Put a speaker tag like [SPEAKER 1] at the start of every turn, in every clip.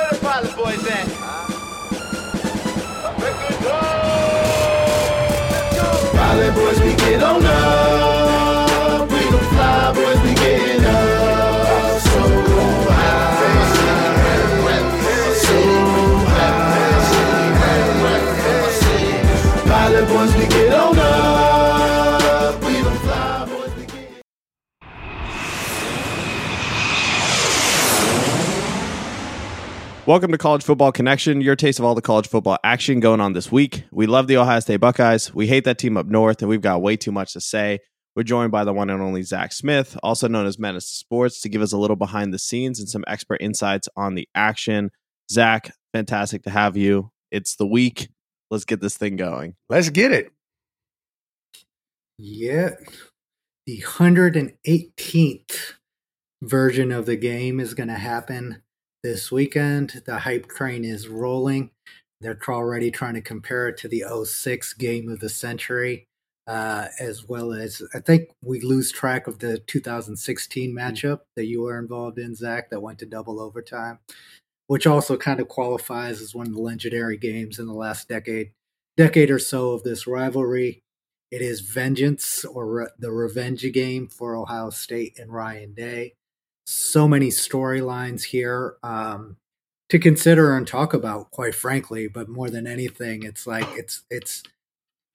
[SPEAKER 1] Where the pilot boys at?
[SPEAKER 2] Welcome to College Football Connection, your taste of all the college football action going on this week. We love the Ohio State Buckeyes. We hate that team up north, and we've got way too much to say. We're joined by the one and only Zach Smith, also known as Menace to Sports, to give us a little behind the scenes and some expert insights on the action. Zach, fantastic to have you. It's the week. Let's get this thing going.
[SPEAKER 3] Let's get it.
[SPEAKER 4] Yeah. The 118th version of the game is going to happen this weekend. The hype train is rolling. They're already trying to compare it to the 06 game of the century, uh, as well as I think we lose track of the 2016 matchup that you were involved in, Zach, that went to double overtime, which also kind of qualifies as one of the legendary games in the last decade, decade or so of this rivalry. It is vengeance or re- the revenge game for Ohio State and Ryan Day. So many storylines here um, to consider and talk about, quite frankly. But more than anything, it's like it's it's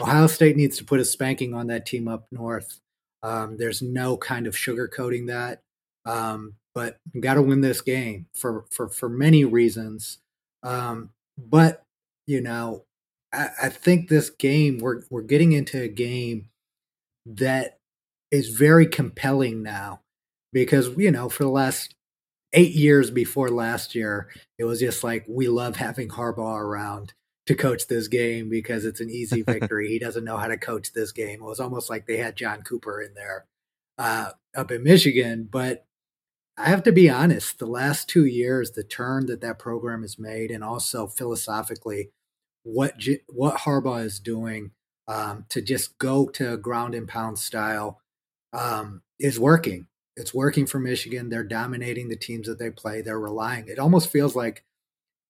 [SPEAKER 4] Ohio State needs to put a spanking on that team up north. Um, there's no kind of sugarcoating that. Um, but we got to win this game for for for many reasons. Um, but you know, I, I think this game we're we're getting into a game that is very compelling now because you know for the last eight years before last year it was just like we love having Harbaugh around to coach this game because it's an easy victory. he doesn't know how to coach this game. It was almost like they had John Cooper in there uh, up in Michigan, but I have to be honest. The last two years, the turn that that program has made, and also philosophically, what J- what Harbaugh is doing um, to just go to ground and pound style um, is working. It's working for Michigan. They're dominating the teams that they play. They're relying. It almost feels like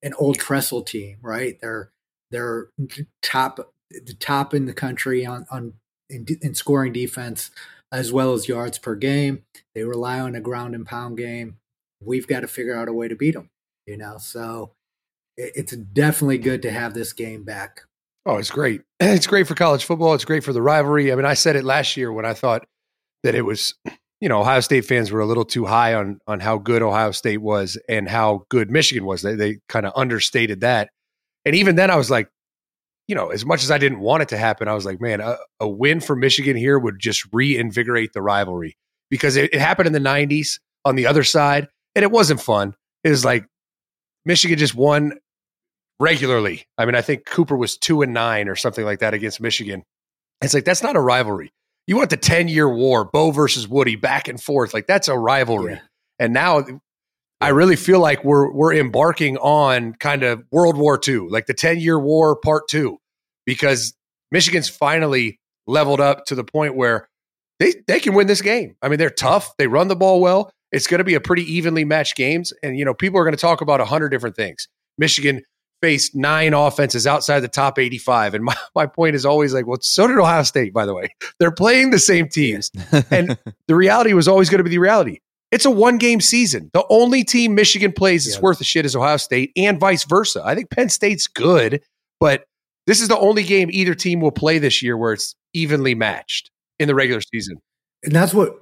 [SPEAKER 4] an old Tressel team, right? They're they're top the top in the country on on in, in scoring defense as well as yards per game. They rely on a ground and pound game. We've got to figure out a way to beat them. You know, so it, it's definitely good to have this game back.
[SPEAKER 3] Oh, it's great. It's great for college football. It's great for the rivalry. I mean, I said it last year when I thought that it was, you know, Ohio State fans were a little too high on on how good Ohio State was and how good Michigan was. They they kind of understated that. And even then I was like, you know, as much as I didn't want it to happen, I was like, man, a, a win for Michigan here would just reinvigorate the rivalry because it, it happened in the 90s on the other side and it wasn't fun. It was like Michigan just won regularly. I mean, I think Cooper was two and nine or something like that against Michigan. It's like that's not a rivalry. You want the ten year war, Bo versus Woody, back and forth. Like that's a rivalry.
[SPEAKER 4] Yeah.
[SPEAKER 3] And now I really feel like we're we're embarking on kind of World War II, like the ten year war part two, because Michigan's finally leveled up to the point where they they can win this game. I mean, they're tough. They run the ball well. It's going to be a pretty evenly matched games, and you know people are going to talk about a hundred different things. Michigan faced nine offenses outside the top 85. And my, my point is always like, well, so did Ohio State, by the way. They're playing the same teams. and the reality was always going to be the reality. It's a one game season. The only team Michigan plays that's
[SPEAKER 4] Yeah.
[SPEAKER 3] worth a shit is Ohio State and vice versa. I think Penn State's good, but this is the only game either team will play this year where it's evenly matched in the regular season.
[SPEAKER 4] and that's what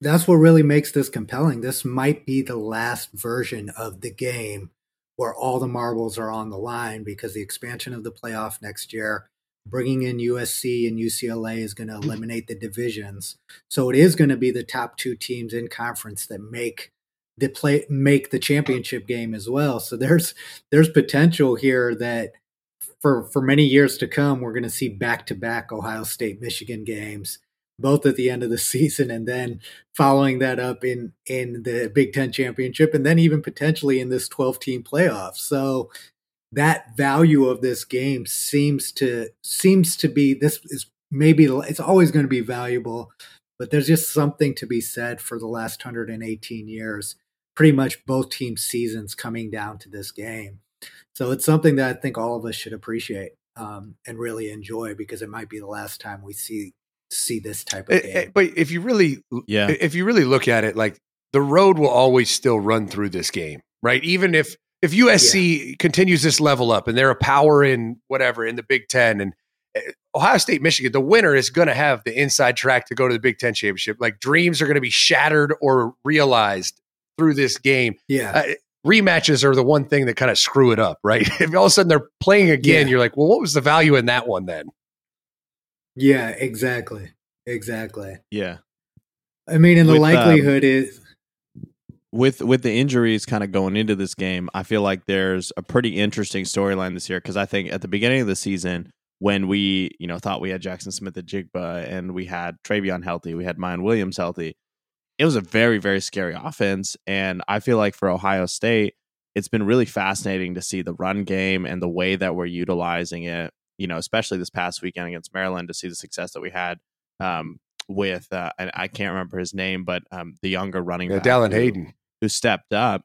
[SPEAKER 4] that's what really makes this compelling. This might be the last version of the game where all the marbles are on the line because the expansion of the playoff next year, bringing in USC and UCLA is going to mm. eliminate the divisions. So it is going to be the top two teams in conference that make the play make the championship game as well. So there's there's potential here that for for many years to come we're going to see back to back Ohio State Michigan games both at the end of the season and then following that up in in the Big 10 championship and then even potentially in this 12 team playoff. So that value of this game seems to seems to be this is maybe it's always going to be valuable but there's just something to be said for the last 118 years pretty much both teams' seasons coming down to this game. So it's something that I think all of us should appreciate um, and really enjoy because it might be the last time we see see this type of
[SPEAKER 3] Eh,
[SPEAKER 4] game.
[SPEAKER 3] eh, But if you really,
[SPEAKER 2] Yeah.
[SPEAKER 3] if you really look at it, like the road will always still run through this game, right? Even if if USC continues this level up and they're a power in whatever in the Big Ten and eh, Ohio State, Michigan, the winner is going to have the inside track to go to the Big Ten championship. Like dreams are going to be shattered or realized through this game.
[SPEAKER 4] yeah,
[SPEAKER 3] Uh, rematches are the one thing that kind of screw it up, right? if all of a sudden they're playing again,
[SPEAKER 4] Yeah.
[SPEAKER 3] you're like, well, what was the value in that one then?
[SPEAKER 4] Yeah, exactly, exactly.
[SPEAKER 2] Yeah.
[SPEAKER 4] I mean, and the
[SPEAKER 2] With, um,
[SPEAKER 4] likelihood is
[SPEAKER 2] with with the injuries kind of going into this game, I feel like there's a pretty interesting storyline this year because I think at the beginning of the season when we you know thought we had Jaxon Smith-Njigba and we had TreVeyon healthy, we had Miyan Williams healthy, it was a very very scary offense, and I feel like for Ohio State, it's been really fascinating to see the run game and the way that we're utilizing it. You know, especially this past weekend against Maryland, to see the success that we had um, with uh, and I can't remember his name, but um, the younger running
[SPEAKER 3] Yeah,
[SPEAKER 2] back
[SPEAKER 3] Dallan
[SPEAKER 2] who-
[SPEAKER 3] Hayden.
[SPEAKER 2] who stepped up.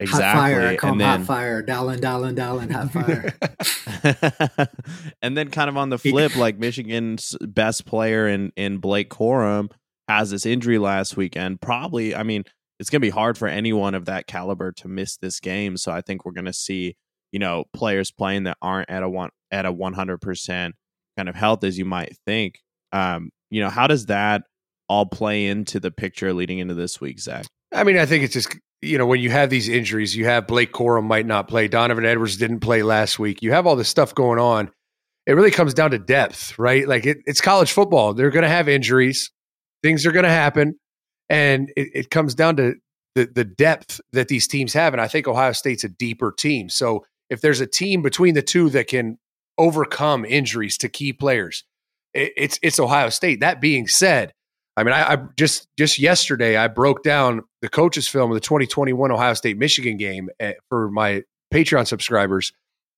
[SPEAKER 2] Exactly.
[SPEAKER 4] hot
[SPEAKER 2] Exactly.
[SPEAKER 4] fire. I call
[SPEAKER 2] and
[SPEAKER 4] him hot fire. Dallan, Dallan, Dallan, hot fire.
[SPEAKER 2] and then kind of on the flip, like Michigan's best player in in Blake Corum has this injury last weekend. Probably, I mean, it's gonna be hard for anyone of that caliber to miss this game. So I think we're gonna see, you know, players playing that aren't at a one at a one hundred percent kind of health as you might think. Um, you know, how does that all play into the picture leading into this week, Zach?
[SPEAKER 3] I mean, I think it's just you know when you have these injuries, you have Blake Corum might not play, Donovan Edwards didn't play last week. You have all this stuff going on. It really comes down to depth, right? Like it, it's college football; they're going to have injuries, things are going to happen, and it, it comes down to the the depth that these teams have. And I think Ohio State's a deeper team. So if there's a team between the two that can overcome injuries to key players, it, it's it's Ohio State. That being said. I mean, I, I just just yesterday I broke down the coaches film of the 2021 Ohio State Michigan game eh, for my Patreon subscribers,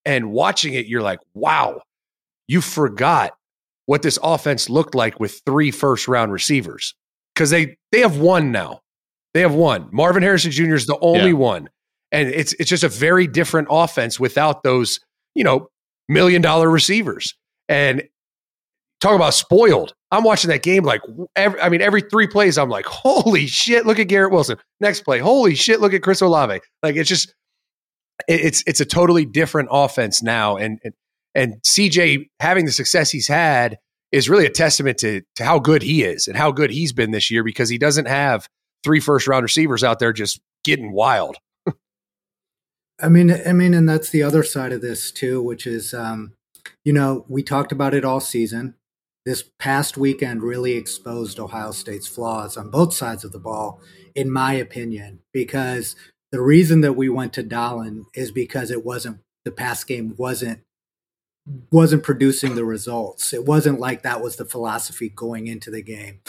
[SPEAKER 3] and watching it, you're like, wow, you forgot what this offense looked like with three first round receivers because they they have one now. They have one. Marvin Harrison Jr. is the only
[SPEAKER 2] Yeah.
[SPEAKER 3] one, and it's it's just a very different offense without those you know million dollar receivers. And talk about spoiled. I'm watching that game like every, I mean every three plays I'm like holy shit look at Garrett Wilson. Next play holy shit look at Chris Olave. Like it's just it- it's it's a totally different offense now and and, and CJ having the success he's had is really a testament to to how good he is and how good he's been this year because he doesn't have three first round receivers out there just getting wild.
[SPEAKER 4] I mean, I mean, and that's the other side of this too, which is, um, you know, we talked about it all season. This past weekend really exposed Ohio State's flaws on both sides of the ball, in my opinion, because the reason that we went to Dallan is because it wasn't the pass game wasn't wasn't producing the results. It wasn't like that was the philosophy going into the game.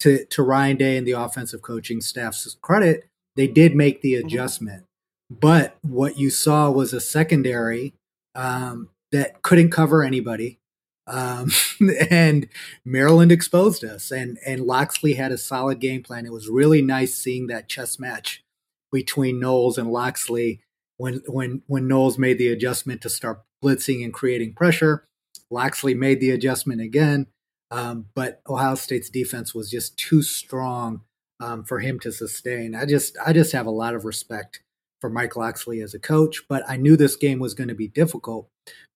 [SPEAKER 4] To to Ryan Day and the offensive coaching staff's credit, they did make the adjustment. But what you saw was a secondary um, that couldn't cover anybody. Um, and Maryland exposed us, and and Locksley had a solid game plan. It was really nice seeing that chess match between Knowles and Locksley when when when Knowles made the adjustment to start blitzing and creating pressure. Locksley made the adjustment again, um, but Ohio State's defense was just too strong um, for him to sustain. I just I just have a lot of respect for Mike Locksley as a coach, but I knew this game was going to be difficult.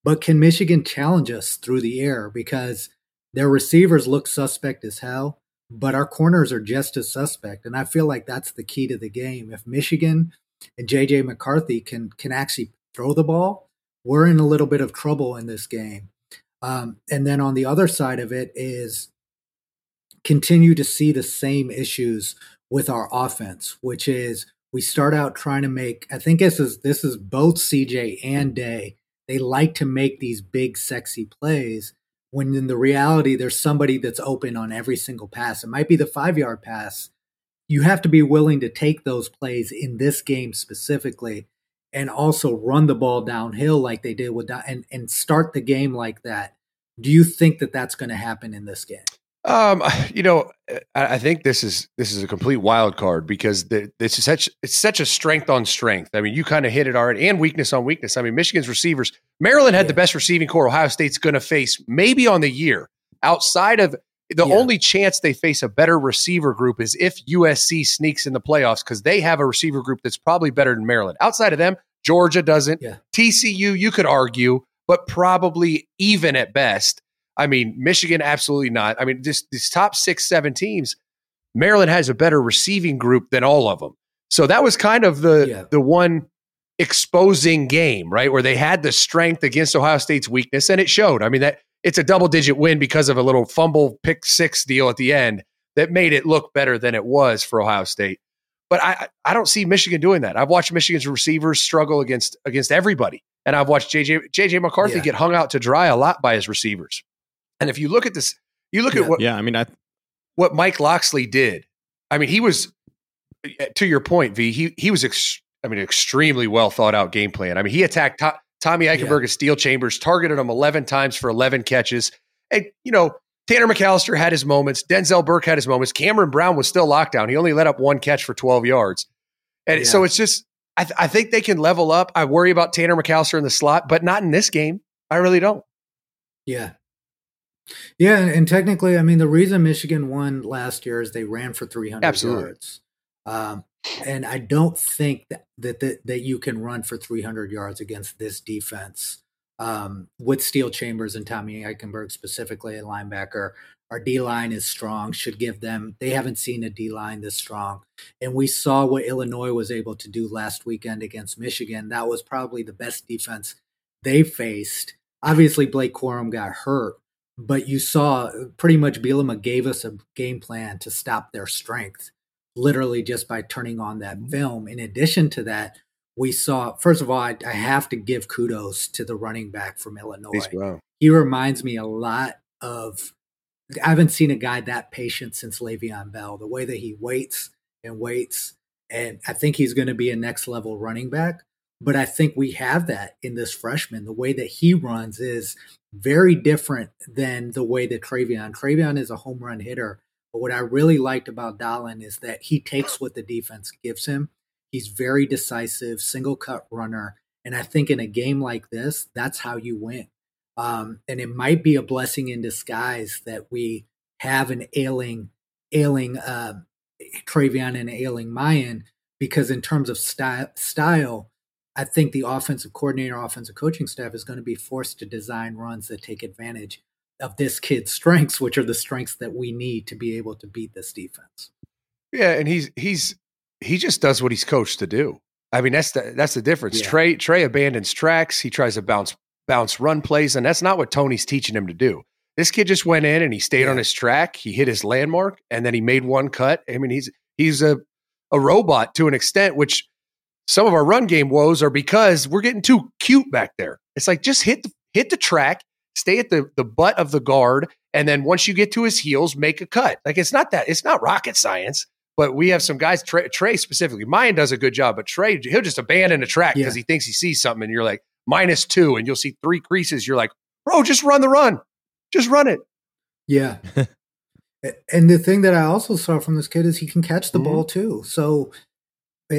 [SPEAKER 4] But can Michigan challenge us through the air because their receivers look suspect as hell, but our corners are just as suspect, and I feel like that's the key to the game. If Michigan and JJ McCarthy can can actually throw the ball, we're in a little bit of trouble in this game. Um, and then on the other side of it is continue to see the same issues with our offense, which is we start out trying to make. I think this is this is both CJ and Day. They like to make these big, sexy plays. When in the reality, there's somebody that's open on every single pass. It might be the five yard pass. You have to be willing to take those plays in this game specifically and also run the ball downhill like they did with and and start the game like that. Do you think that that's going to happen in this game?
[SPEAKER 3] Um, you know, I, I think this is this is a complete wild card because the, this is such it's such a strength on strength. I mean, you kind of hit it already, and weakness on weakness. I mean, Michigan's receivers. Maryland had
[SPEAKER 4] Yeah.
[SPEAKER 3] the best receiving core. Ohio State's going to face maybe on the year. Outside of the
[SPEAKER 4] Yeah.
[SPEAKER 3] only chance they face a better receiver group is if USC sneaks in the playoffs because they have a receiver group that's probably better than Maryland. Outside of them, Georgia doesn't.
[SPEAKER 4] Yeah.
[SPEAKER 3] TCU, you could argue, but probably even at best. I mean, Michigan, absolutely not. I mean, this these top six, seven teams, Maryland has a better receiving group than all of them. So that was kind of the
[SPEAKER 4] Yeah.
[SPEAKER 3] the one exposing game, right? Where they had the strength against Ohio State's weakness, and it showed. I mean, that it's a double digit win because of a little fumble pick six deal at the end that made it look better than it was for Ohio State. But I I don't see Michigan doing that. I've watched Michigan's receivers struggle against against everybody. And I've watched JJ JJ McCarthy
[SPEAKER 4] Yeah.
[SPEAKER 3] get hung out to dry a lot by his receivers. And if you look at this, you look
[SPEAKER 4] Yeah.
[SPEAKER 3] at what
[SPEAKER 2] Yeah, I mean, I
[SPEAKER 3] what Mike Locksley did. I mean, he was eh, to your point, V. He he was ex, I mean, extremely well thought out game plan. I mean, he attacked To- Tommy Eichenberg at Steele Chambers, targeted him eleven times for eleven catches, and you know. Tanner McCalister had his moments. Denzel Burke had his moments. Cameron Brown was still locked down. He only let up one catch for 12 yards. And
[SPEAKER 4] Yeah.
[SPEAKER 3] so it's just, I, th- I think they can level up. I worry about Tanner McCalister in the slot, but not in this game. I really don't.
[SPEAKER 4] Yeah. Yeah, and, technically, I mean, the reason Michigan won last year is they ran for 300
[SPEAKER 3] Absolutely.
[SPEAKER 4] yards. Um, and I don't think that, that that that you can run for 300 yards against this defense um, with Steele Chambers and Tommy Eichenberg specifically a linebacker. Our D line is strong. Should give them. They haven't seen a D line this strong, and we saw what Illinois was able to do last weekend against Michigan. That was probably the best defense they faced. Obviously, Blake Corum got hurt, but you saw pretty much Bielema gave us a game plan to stop their strength, literally just by turning on that film. In addition to that, we saw, first of all, I, I have to give kudos to the running back from Illinois. He reminds me a lot of, I haven't seen a guy that patient since Le'Veon Bell, the way that he waits and waits. And I think he's going to be a next level running back. But I think we have that in this freshman. The way that he runs is very different than the way that TreVeyon. TreVeyon is a home run hitter. But what I really liked about Dallan is that he takes what the defense gives him. He's very decisive, single cut runner. And I think in a game like this, that's how you win. Um, and it might be a blessing in disguise that we have an ailing, ailing uh, TreVeyon and ailing Miyan, because in terms of style, style, I think the offensive coordinator, offensive coaching staff is going to be forced to design runs that take advantage of this kid's strengths, which are the strengths that we need to be able to beat this defense.
[SPEAKER 3] Yeah, and he's he's he just does what he's coached to do. I mean, that's the that's the difference.
[SPEAKER 4] Yeah.
[SPEAKER 3] Trey Trey abandons tracks. He tries to bounce bounce run plays, and that's not what Tony's teaching him to do. This kid just went in and he stayed on his track. He hit his landmark, and then he made one cut. I mean, he's he's a a robot to an extent, which some of our run game woes are because we're getting too cute back there. It's like just hit the, hit the track, stay at the the butt of the guard, and then once you get to his heels, make a cut. Like it's not that it's not rocket science. But we have some guys, Trey, Trey specifically. Miyan does a good job, but Trey, he'll just abandon a track because
[SPEAKER 4] Yeah.
[SPEAKER 3] he thinks he sees something, and you're like minus two, and you'll see three creases. You're like, bro, just run the run, just run it.
[SPEAKER 4] Yeah. And the thing that I also saw from this kid is he can catch the
[SPEAKER 3] Mhm.
[SPEAKER 4] ball too. So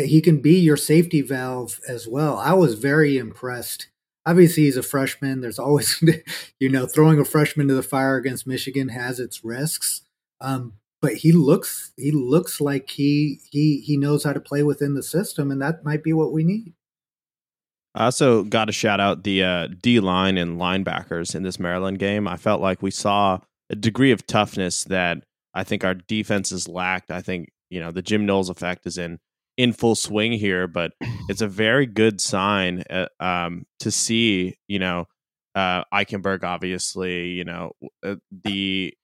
[SPEAKER 4] he can be your safety valve as well. I was very impressed. Obviously, he's a freshman. There's always, you know, throwing a freshman to the fire against Michigan has its risks. Um, but he looks, he looks like he he he knows how to play within the system, and that might be what we need.
[SPEAKER 2] I also got to shout out the uh, D line and linebackers in this Maryland game. I felt like we saw a degree of toughness that I think our defenses lacked. I think you know the Jim Knowles effect is in in full swing here, but it's a very good sign uh, um, to see. You know, uh, Eichenberg, obviously, you know uh, the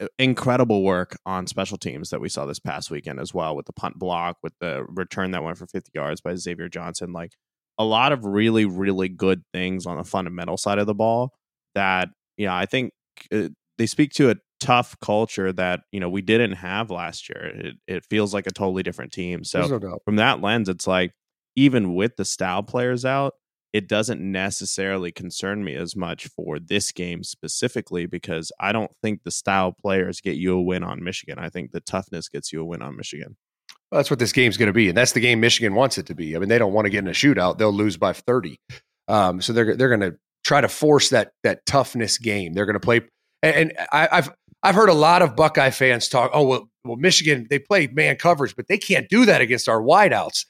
[SPEAKER 2] uh, incredible work on special teams that we saw this past weekend as well with the punt block, with the return that went for 50 yards by Xavier Johnson. Like a lot of really, really good things on the fundamental side of the ball that, yeah, I think uh, they speak to a tough culture that, you know, we didn't have last year. It, it feels like a totally different team. So
[SPEAKER 3] no
[SPEAKER 2] from that lens, it's like even with the style players out, it doesn't necessarily concern me as much for this game specifically because I don't think the style players get you a win on Michigan. I think the toughness gets you a win on Michigan.
[SPEAKER 3] Well, that's what this game's going to be, and that's the game Michigan wants it to be. I mean, they don't want to get in a shootout; they'll lose by thirty. Um, so they're they're going to try to force that that toughness game. They're going to play, and, and I, I've I've heard a lot of Buckeye fans talk. Oh well, well Michigan they play man coverage, but they can't do that against our wideouts.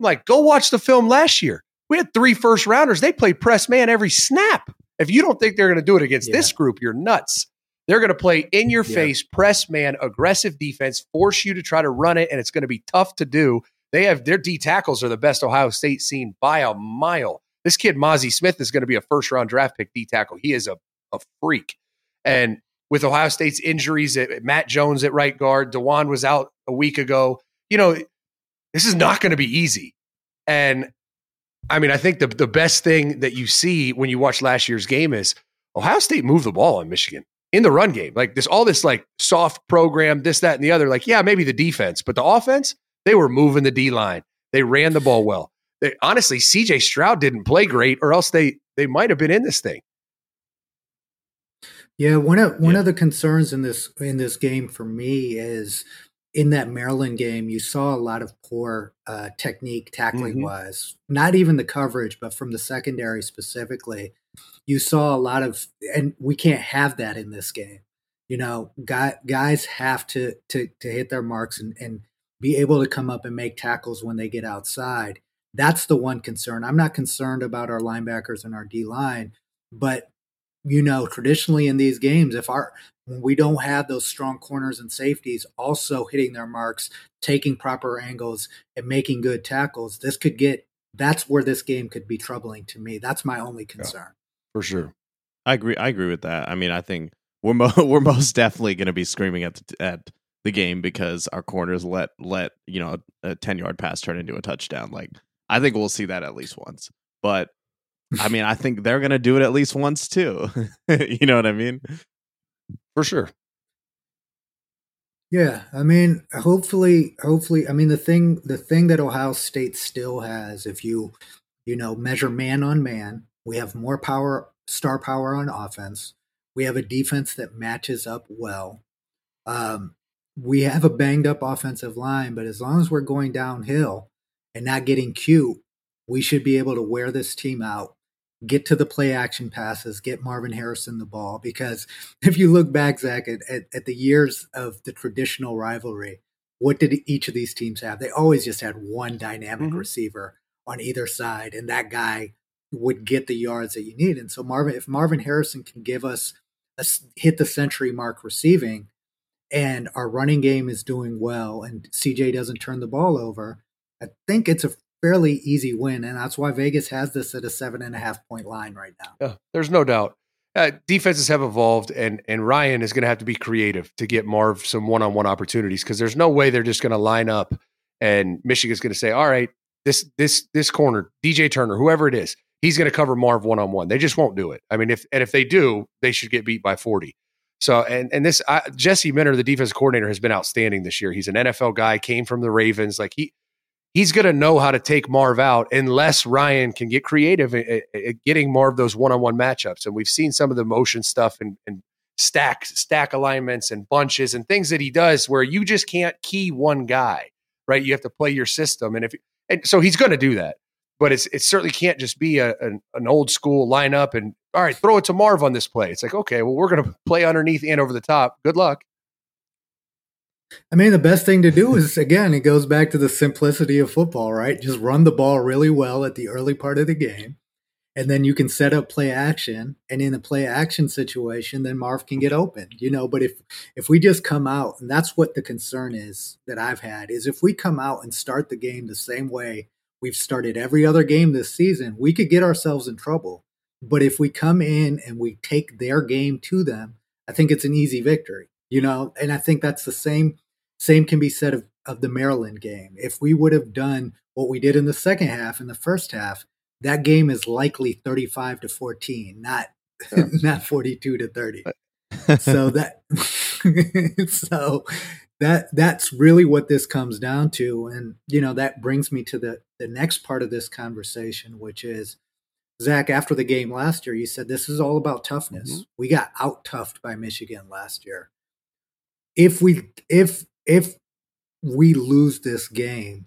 [SPEAKER 3] I'm like, go watch the film last year. We had three first rounders. They played press man every snap. If you don't think they're going to do it against yeah. this group, you're nuts. They're going to play in your yeah. face, press man, aggressive defense, force you to try to run it, and it's going to be tough to do. They have their D tackles are the best Ohio State seen by a mile. This kid, Mazi Smith, is going to be a first round draft pick D tackle. He is a, a freak. And with Ohio State's injuries, at Matt Jones at right guard, Dewan was out a week ago. You know, this is not going to be easy. And I mean, I think the, the best thing that you see when you watch last year's game is Ohio State moved the ball on Michigan in the run game. Like this, all this like soft program, this, that, and the other. Like, yeah, maybe the defense, but the offense, they were moving the D line. They ran the ball well. They, honestly, CJ Stroud didn't play great, or else they they might have been in this thing.
[SPEAKER 4] Yeah, one of one yeah. of the concerns in this in this game for me is in that Maryland game, you saw a lot of poor uh, technique tackling mm-hmm. wise. Not even the coverage, but from the secondary specifically, you saw a lot of, and we can't have that in this game. You know, guy, guys have to to to hit their marks and and be able to come up and make tackles when they get outside. That's the one concern. I'm not concerned about our linebackers and our D line, but you know, traditionally in these games, if our when we don't have those strong corners and safeties also hitting their marks, taking proper angles, and making good tackles, this could get that's where this game could be troubling to me. That's my only concern. Yeah,
[SPEAKER 3] for sure.
[SPEAKER 2] I agree. I agree with that. I mean, I think we're mo- we're most definitely going to be screaming at the, at the game because our corners let let you know a ten yard pass turn into a touchdown. Like I think we'll see that at least once. But I mean, I think they're going to do it at least once too. you know what I mean?
[SPEAKER 3] for sure.
[SPEAKER 4] Yeah, I mean, hopefully, hopefully, I mean the thing, the thing that Ohio State still has, if you, you know, measure man on man, we have more power, star power on offense. We have a defense that matches up well. Um, we have a banged up offensive line, but as long as we're going downhill and not getting cute, we should be able to wear this team out get to the play action passes, get Marvin Harrison the ball. Because if you look back, Zach, at, at, at, the years of the traditional rivalry, what did each of these teams have? They always just had one dynamic mm-hmm. receiver on either side, and that guy would get the yards that you need. And so Marvin, if Marvin Harrison can give us a, hit the century mark receiving, and our running game is doing well, and CJ doesn't turn the ball over, I think it's a fairly easy win, and that's why Vegas has this at a seven and a half point line right now.
[SPEAKER 3] Yeah, there's no doubt. Uh, defenses have evolved, and and Ryan is going to have to be creative to get Marv some one on one opportunities because there's no way they're just going to line up and Michigan's going to say, all right, this this this corner, DJ Turner, whoever it is, he's going to cover Marv one on one. They just won't do it. I mean, if and if they do, they should get beat by forty. So and and this uh, Jesse Minter, the defense coordinator, has been outstanding this year. He's an NFL guy, came from the Ravens. Like he he's going to know how to take Marv out unless Ryan can get creative at, getting more of those one-on-one matchups. And we've seen some of the motion stuff and, and stack stack alignments and bunches and things that he does where you just can't key one guy, right? You have to play your system, and if and so he's going to do that. But it's it certainly can't just be a, an, an old school lineup and all right, throw it to Marv on this play. It's like okay, well we're going to play underneath and over the top. Good luck.
[SPEAKER 4] I mean, the best thing to do is, again, it goes back to the simplicity of football, right? Just run the ball really well at the early part of the game. And then you can set up play action. And in a play action situation, then Marv can get open, you know. But if if we just come out, and that's what the concern is that I've had, is if we come out and start the game the same way we've started every other game this season, we could get ourselves in trouble. But if we come in and we take their game to them, I think it's an easy victory, you know. And I think that's the same same can be said of, of the Maryland game. If we would have done what we did in the second half in the first half, that game is likely 35 to 14, not not 42 to 30. so that so that that's really what this comes down to and you know that brings me to the the next part of this conversation which is Zach, after the game last year, you said this is all about toughness.
[SPEAKER 3] Mhm.
[SPEAKER 4] We got out toughed by Michigan last year. If we if if we lose this game,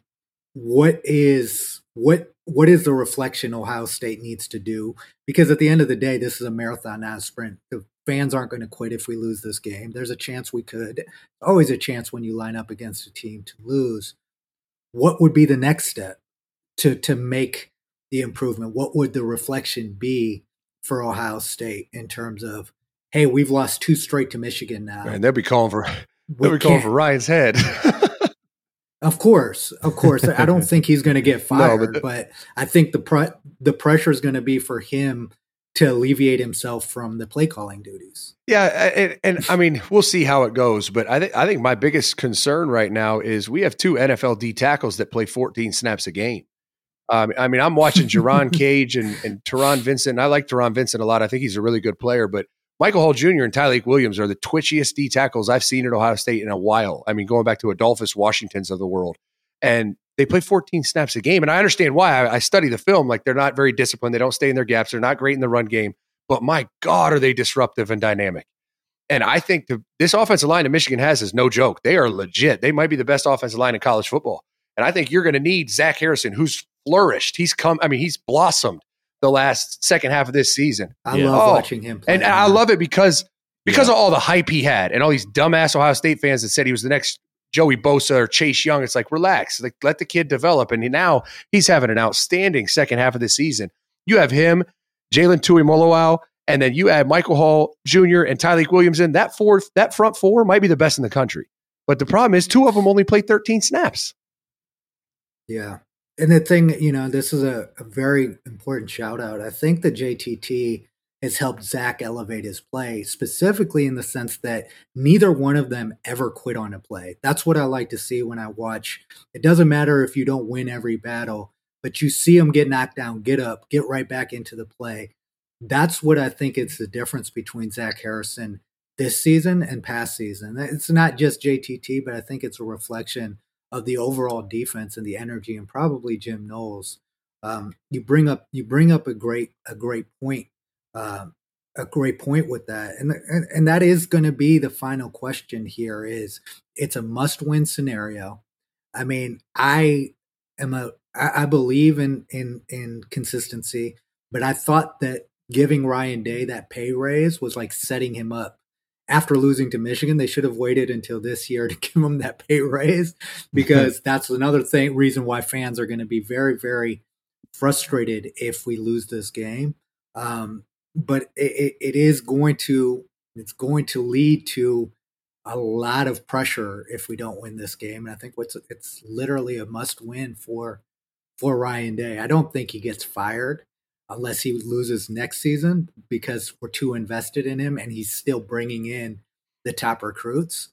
[SPEAKER 4] what is what what is the reflection Ohio State needs to do? Because at the end of the day, this is a marathon, not a sprint. The fans aren't going to quit if we lose this game. There's a chance we could. Always a chance when you line up against a team to lose. What would be the next step to to make the improvement? What would the reflection be for Ohio State in terms of, hey, we've lost two straight to Michigan now.
[SPEAKER 3] And they'll be calling for
[SPEAKER 4] We
[SPEAKER 3] be calling for Ryan's head.
[SPEAKER 4] Of course, of course. I don't think he's going to get fired,
[SPEAKER 3] but
[SPEAKER 4] but,
[SPEAKER 3] the-
[SPEAKER 4] I think the pre- the pressure is going to be for him to alleviate himself from the play calling duties.
[SPEAKER 3] Yeah, and, and I mean, we'll see how it goes. But I think I think my biggest concern right now is we have two NFL D tackles that play 14 snaps a game. Um, I mean, I'm watching Jerron Cage and, and Taron Vincent. I like Taron Vincent a lot. I think he's a really good player. But Michael Hall Jr. and Tyleik Williams are the twitchiest D tackles I've seen at Ohio State in a while. I mean, going back to Adolphus Washingtons of the world, and they play 14 snaps a game. And I understand why. I, I study the film. Like they're not very disciplined. They don't stay in their gaps. They're not great in the run game. But my God, are they disruptive and dynamic? And I think the, this offensive line that Michigan has is no joke. They are legit. They might be the best offensive line in college football. And I think you're going to need Zach Harrison, who's flourished. He's come. I mean, he's blossomed the last second half of this season.
[SPEAKER 4] I
[SPEAKER 2] Yeah.
[SPEAKER 4] love
[SPEAKER 3] Oh,
[SPEAKER 4] watching him play.
[SPEAKER 3] And I love it because because
[SPEAKER 2] Yeah.
[SPEAKER 3] of all the hype he had and all these dumbass Ohio State fans that said he was the next Joey Bosa or Chase Young. It's like relax, like let the kid develop. And he- now he's having an outstanding second half of the season. You have him, Jalen Tuimoloau, and then you add Michael Hall Jr. and Tyreek Williams in. That fourth, that front four might be the best in the country. But the problem is two of them only played 13 snaps.
[SPEAKER 4] Yeah. And the thing, you know, this is a, a very important shout out. I think the JTT has helped Zach elevate his play, specifically in the sense that neither one of them ever quit on a play. That's what I like to see when I watch. It doesn't matter if you don't win every battle, but you see them get knocked down, get up, get right back into the play. That's what I think is the difference between Zach Harrison this season and past season. It's not just JTT, but I think it's a reflection of the overall defense and the energy, and probably Jim Knowles. Um, you bring up you bring up a great a great point, um, a great point with that, and and, and that is going to be the final question here. Is it's a must win scenario. I mean, I am a I, I believe in in in consistency, but I thought that giving Ryan Day that pay raise was like setting him up after losing to Michigan, they should have waited until this year to give them that pay raise because that's another thing reason why fans are going to be very very frustrated if we lose this game. Um, but it, it, it is going to it's going to lead to a lot of pressure if we don't win this game. And I think what's it's literally a must win for for Ryan Day. I don't think he gets fired unless he loses next season because we're too invested in him and he's still bringing in the top recruits.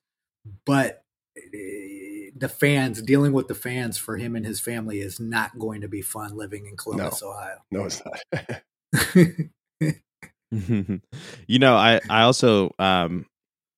[SPEAKER 4] But eh, the fans, dealing with the fans for him and his family is not going to be fun living in Columbus, Ohio.
[SPEAKER 3] No, it's not.
[SPEAKER 2] you know, I I also um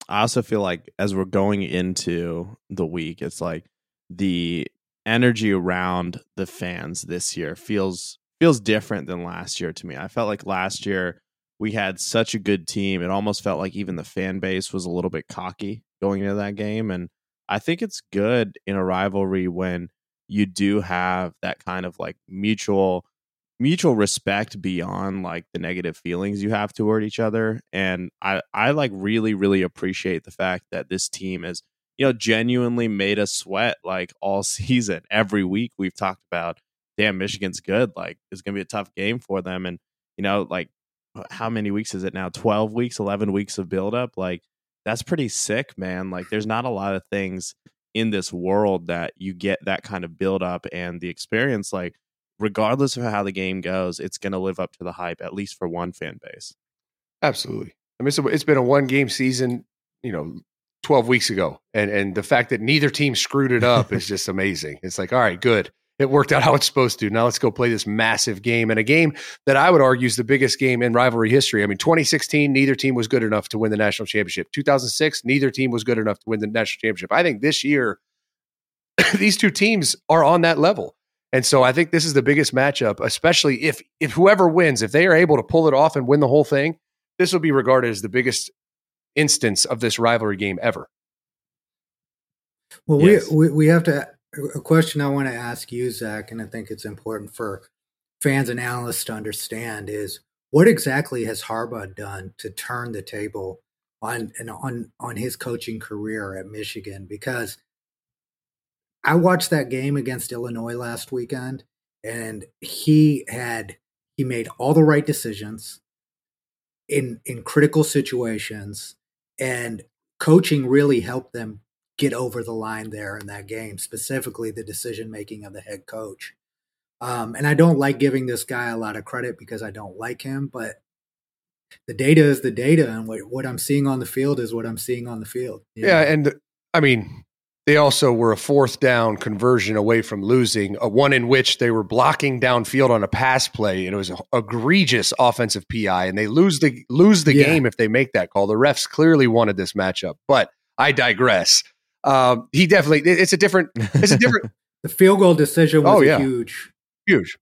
[SPEAKER 2] I also feel like as we're going into the week, it's like the energy around the fans this year feels feels different than last year to me. I felt like last year we had such a good team. It almost felt like even the fan base was a little bit cocky going into that game and I think it's good in a rivalry when you do have that kind of like mutual mutual respect beyond like the negative feelings you have toward each other and i i like really really appreciate the fact that this team has you know genuinely made us sweat like all season every week we've talked about damn michigan's good like it's gonna be a tough game for them and you know like how many weeks is it now 12 weeks 11 weeks of build up like that's pretty sick man like there's not a lot of things in this world that you get that kind of build up and the experience like regardless of how the game goes, it's going to live up to the hype, at least for one fan base.
[SPEAKER 3] Absolutely. I mean, it's been a one game season, you know, 12 weeks ago. And, and the fact that neither team screwed it up is just amazing. It's like, all right, good. It worked out how it's supposed to. Now let's go play this massive game and a game that I would argue is the biggest game in rivalry history. I mean, 2016, neither team was good enough to win the national championship. 2006, neither team was good enough to win the national championship. I think this year, these two teams are on that level. And so I think this is the biggest matchup, especially if if whoever wins, if they are able to pull it off and win the whole thing, this will be regarded as the biggest instance of this rivalry game ever.
[SPEAKER 4] Well,
[SPEAKER 2] Yes.
[SPEAKER 4] we, we we have to a question I want to ask you, Zach, and I think it's important for fans and analysts to understand is what exactly has Harbaugh done to turn the table on on on his coaching career at Michigan? Because I watched that game against Illinois last weekend, and he had he made all the right decisions in in critical situations, and coaching really helped them get over the line there in that game, specifically the decision making of the head coach. Um, and I don't like giving this guy a lot of credit because I don't like him, but the data is the data, and what, what I'm seeing on the field is what I'm seeing on the field.
[SPEAKER 3] Yeah,
[SPEAKER 4] know?
[SPEAKER 3] and I mean, they also were a fourth down conversion away from losing, a one in which they were blocking downfield on a pass play, and it was an egregious offensive PI, and they lose the lose the
[SPEAKER 4] Yeah.
[SPEAKER 3] game if they make that call. The refs clearly wanted this matchup, but I digress. Um, he definitely it's a different it's a different
[SPEAKER 4] the field goal decision was
[SPEAKER 3] Oh, yeah.
[SPEAKER 4] huge.
[SPEAKER 3] huge.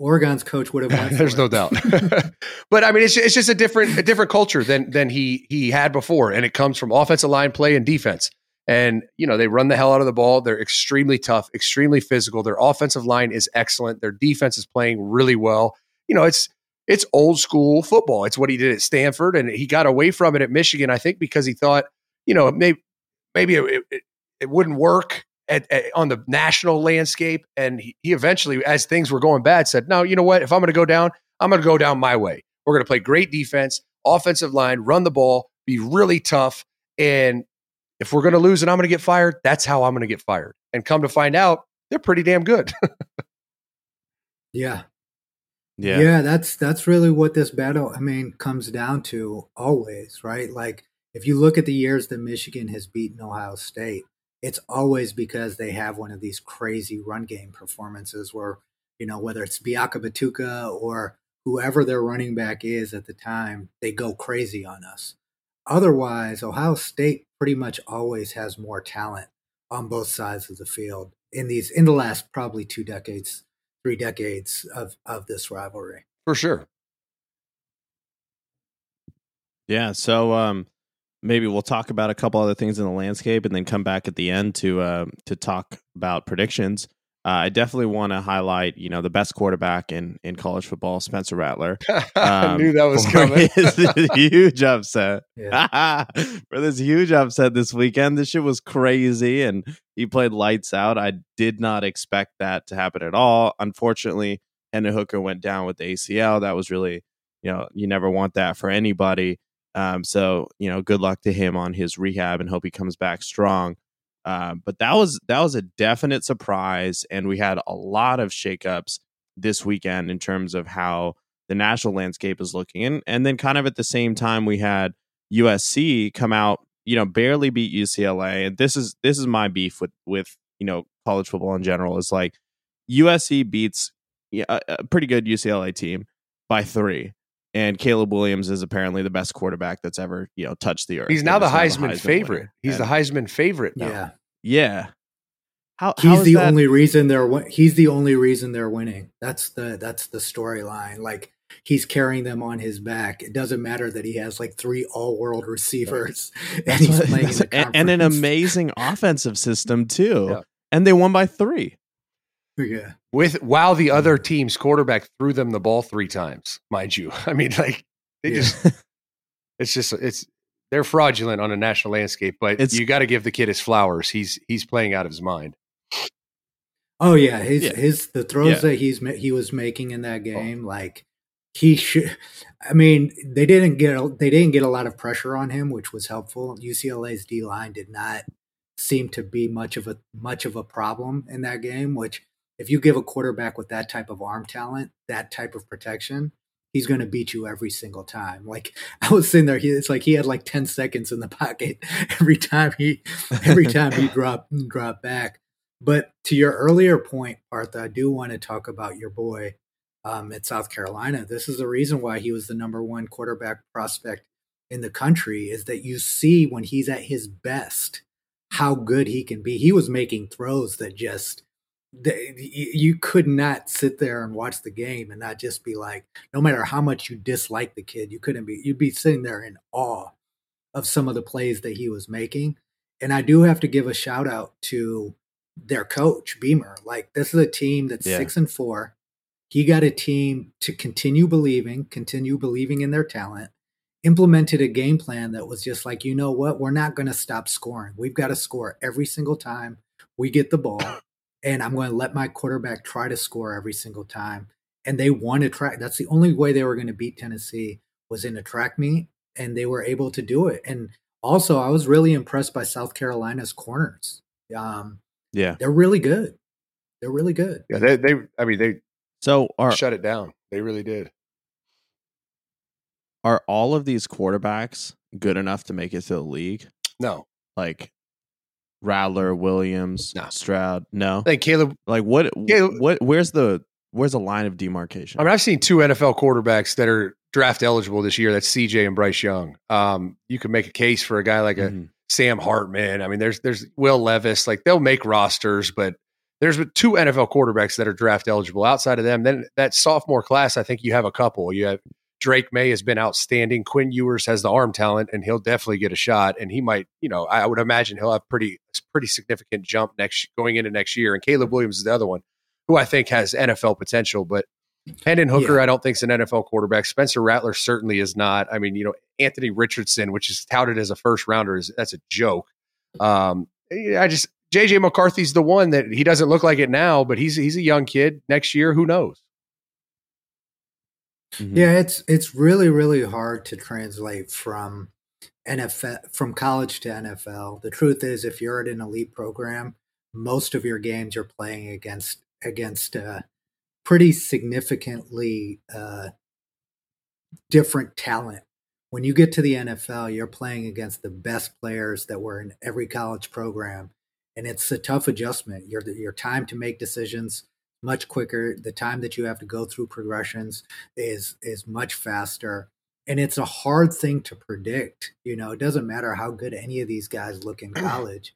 [SPEAKER 4] Oregon's coach would have won.
[SPEAKER 3] There's no doubt. but I mean, it's it's just a different a different culture than than he he had before, and it comes from offensive line play and defense. And you know they run the hell out of the ball. They're extremely tough, extremely physical. Their offensive line is excellent. Their defense is playing really well. You know, it's it's old school football. It's what he did at Stanford, and he got away from it at Michigan. I think because he thought, you know, maybe maybe it, it, it wouldn't work at, at, on the national landscape. And he, he eventually, as things were going bad, said, "No, you know what? If I'm going to go down, I'm going to go down my way. We're going to play great defense, offensive line, run the ball, be really tough, and if we're going to lose and I'm going to get fired, that's how I'm going to get fired." And come to find out, they're pretty damn good.
[SPEAKER 4] Yeah,
[SPEAKER 2] yeah.
[SPEAKER 4] yeah that's that's really what this battle i mean comes down to always right like if you look at the years that michigan has beaten ohio state it's always because they have one of these crazy run game performances where you know whether it's biaka batuka or whoever their running back is at the time they go crazy on us otherwise ohio state pretty much always has more talent on both sides of the field in these in the last probably two decades three decades of of this rivalry
[SPEAKER 3] For sure.
[SPEAKER 2] Yeah, so um, maybe we'll talk about a couple other things in the landscape, and then come back at the end to uh, to talk about predictions. Uh, I definitely want to highlight, you know, the best quarterback in in college football, Spencer Rattler.
[SPEAKER 3] I
[SPEAKER 2] um,
[SPEAKER 3] knew that was
[SPEAKER 2] for
[SPEAKER 3] coming.
[SPEAKER 2] his huge upset
[SPEAKER 4] yeah
[SPEAKER 2] for this huge upset this weekend. This shit was crazy, and he played lights out. I did not expect that to happen at all. Unfortunately, Hendon Hooker went down with the ACL. That was really, you know, you never want that for anybody. Um, so you know, good luck to him on his rehab, and hope he comes back strong. Uh, but that was that was a definite surprise, and we had a lot of shakeups this weekend in terms of how the national landscape is looking, and and then kind of at the same time we had USC come out, you know, barely beat UCLA, and this is this is my beef with with you know college football in general is like USC beats a, a pretty good UCLA team by three. And Caleb Williams is apparently the best quarterback that's ever, you know, touched the earth.
[SPEAKER 3] He's now the
[SPEAKER 2] is
[SPEAKER 3] Heisman,
[SPEAKER 2] winner.
[SPEAKER 3] favorite. He's the Heisman favorite now.
[SPEAKER 4] yeah
[SPEAKER 2] yeah. How, how
[SPEAKER 4] he's
[SPEAKER 2] is
[SPEAKER 4] the
[SPEAKER 2] that-
[SPEAKER 4] only reason they're he's the only reason they're winning that's the that's the storyline like he's carrying them on his back it doesn't matter that he has like three all world receivers and he's
[SPEAKER 2] what-
[SPEAKER 4] playing in the
[SPEAKER 2] and, and an amazing offensive system too.
[SPEAKER 3] Yeah.
[SPEAKER 2] And they won by three.
[SPEAKER 4] Yeah
[SPEAKER 3] with while the other mm. team's quarterback threw them the ball three times, mind you. I mean, like they
[SPEAKER 4] Yeah.
[SPEAKER 3] just it's just it's they're fraudulent on a national landscape, but
[SPEAKER 2] It's-
[SPEAKER 3] you got to give the kid his flowers. He's he's playing out of his mind.
[SPEAKER 4] oh yeah his
[SPEAKER 2] Yeah.
[SPEAKER 4] his the throws
[SPEAKER 2] Yeah.
[SPEAKER 4] that he's he was making in that oh. game like he should i mean they didn't get a- they didn't get a lot of pressure on him which was helpful ucla's d line did not seem to be much of a much of a problem in that game which if you give a quarterback with that type of arm talent that type of protection he's going to beat you every single time. Like i was sitting there he, it's like he had like 10 seconds in the pocket every time he every time he dropped dropped back. But to your earlier point partha i do want to talk about your boy um, at south carolina. This is the reason why he was the number one quarterback prospect in the country is that you see when he's at his best how good he can be. He was making throws that just they, you could not sit there and watch the game and not just be like, no matter how much you dislike the kid, you couldn't be, you'd be sitting there in awe of some of the plays that he was making. And I do have to give a shout out to their coach, Beamer. Like, this is a team that's
[SPEAKER 2] Yeah.
[SPEAKER 4] six and four. He got a team to continue believing, continue believing in their talent, implemented a game plan that was just like, you know what? We're not going to stop scoring. We've got to score every single time we get the ball. And I'm going to let my quarterback try to score every single time. And they won a track. That's the only way they were going to beat Tennessee was in a track meet. And they were able to do it. And also, I was really impressed by South Carolina's corners. Um,
[SPEAKER 2] Yeah.
[SPEAKER 4] they're really good. They're really good.
[SPEAKER 3] Yeah, they, they I mean, they
[SPEAKER 2] So are
[SPEAKER 3] shut it down. They really did.
[SPEAKER 2] are all of these quarterbacks good enough to make it to the league?
[SPEAKER 3] No,
[SPEAKER 2] Like Rattler, Williams,
[SPEAKER 3] No.
[SPEAKER 2] Stroud? No.
[SPEAKER 3] Think Caleb.
[SPEAKER 2] Like what?
[SPEAKER 3] Caleb,
[SPEAKER 2] What? Where's the Where's the line of demarcation?
[SPEAKER 3] I mean, I've seen two NFL quarterbacks that are draft eligible this year. That's CJ and Bryce Young. Um, you can make a case for a guy like a
[SPEAKER 2] Mhm.
[SPEAKER 3] Sam Hartman. I mean, there's there's Will Levis. Like they'll make rosters, but there's two NFL quarterbacks that are draft eligible. Outside of them, then that sophomore class, I think you have a couple. You have Drake Maye has been outstanding. Quinn Ewers has the arm talent, and he'll definitely get a shot. And he might, you know, I would imagine he'll have pretty pretty significant jump next going into next year. And Caleb Williams is the other one, who I think has NFL potential, but. Hendon Hooker,
[SPEAKER 4] Yeah.
[SPEAKER 3] I don't think is an NFL quarterback. Spencer Rattler certainly is not. I mean, you know, Anthony Richardson, which is touted as a first rounder, is that's a joke. Um, I just JJ McCarthy's the one that he doesn't look like it now, but he's he's a young kid. Next year, who knows?
[SPEAKER 2] Mhm.
[SPEAKER 4] Yeah, it's it's really really hard to translate from NFL from college to NFL. The truth is, if you're at an elite program, most of your games you're playing against against uh, pretty significantly uh, different talent. When you get to the NFL, you're playing against the best players that were in every college program, and it's a tough adjustment. Your your time to make decisions much quicker. The time that you have to go through progressions is is much faster. And it's a hard thing to predict you know it doesn't matter how good any of these guys look in college.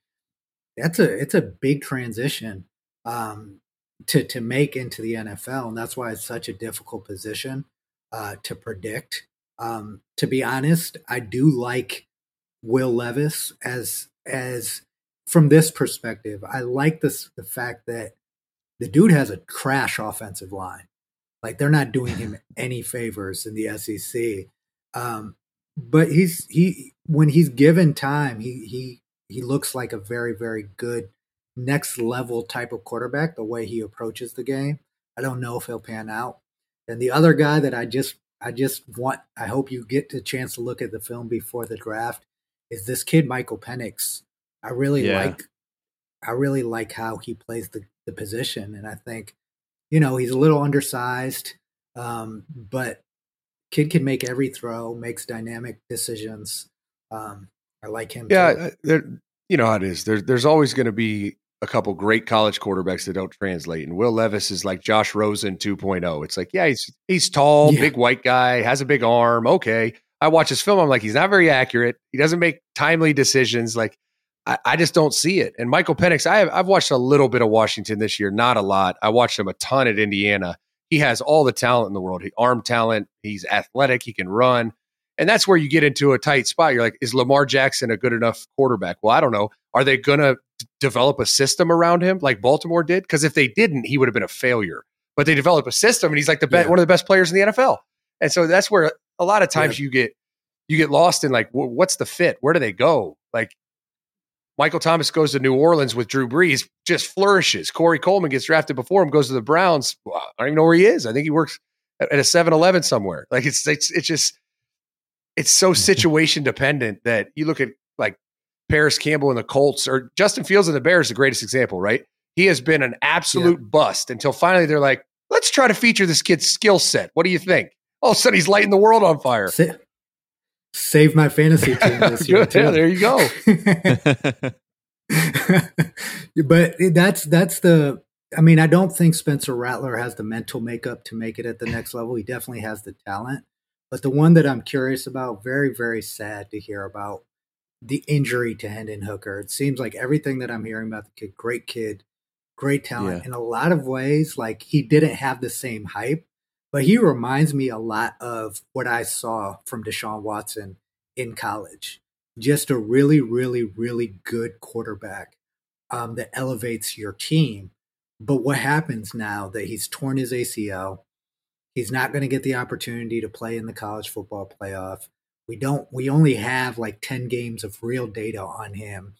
[SPEAKER 4] That's a it's a big transition um to to make into the NFL and that's why it's such a difficult position uh to predict. Um to be honest I do like Will Levis as as from this perspective I like this the fact that the dude has a trash offensive line like they're not doing him any favors in the SEC. Um, but he's he when he's given time, he he he looks like a very very good next level type of quarterback. The way he approaches the game, I don't know if he'll pan out. And the other guy that I just I just want I hope you get a chance to look at the film before the draft is this kid Michael Penix. I really
[SPEAKER 2] Yeah.
[SPEAKER 4] like I really like how he plays the the position, and I think you know he's a little undersized, um, but kid can make every throw, makes dynamic decisions. Um, I like him.
[SPEAKER 3] Yeah, uh, there, you know how it is. There's there's always going to be a couple great college quarterbacks that don't translate, and Will Levis is like Josh Rosen 2.0. It's like, yeah, he's he's tall,
[SPEAKER 4] Yeah.
[SPEAKER 3] big white guy, has a big arm. Okay, I watch his film. I'm like, he's not very accurate. He doesn't make timely decisions. Like, I, I just don't see it. And Michael Penix, I have I've watched a little bit of Washington this year, not a lot. I watched him a ton at Indiana. He has all the talent in the world. He arm talent. He's athletic. He can run. And that's where you get into a tight spot. You're like, is Lamar Jackson a good enough quarterback? Well, I don't know. Are they going to d- develop a system around him like Baltimore did? Because if they didn't, he would have been a failure. But they develop a system, and he's like the best,
[SPEAKER 4] Yeah.
[SPEAKER 3] one of the best players in the NFL. And so that's where a lot of times you get you get lost in like, wh- what's the fit? Where do they go? Like Michael Thomas goes to New Orleans with Drew Brees, just flourishes. Corey Coleman gets drafted before him, goes to the Browns. Well, I don't even know where he is. I think he works at a 7-Eleven somewhere. Like it's it's it's just it's so situation dependent that you look at like Parris Campbell and the Colts or Justin Fields and the Bears, the greatest example, right? He has been an absolute bust until finally they're like, let's try to feature this kid's skill set. What do you think? All of a sudden he's lighting the world on fire.
[SPEAKER 4] Sa- save my fantasy team this year.
[SPEAKER 3] Yeah, there you go.
[SPEAKER 4] but that's that's the I mean, I don't think Spencer Rattler has the mental makeup to make it at the next level. He definitely has the talent. But the one that I'm curious about, very, very sad to hear about the injury to Hendon Hooker. It seems like everything that I'm hearing about the kid, great kid, great talent
[SPEAKER 2] Yeah.
[SPEAKER 4] in a lot of ways. Like he didn't have the same hype, but he reminds me a lot of what I saw from Deshaun Watson in college. Just a really, really, really good quarterback um, that elevates your team. But what happens now that he's torn his ACL? He's not going to get the opportunity to play in the college football playoff. We don't. We only have like ten games of real data on him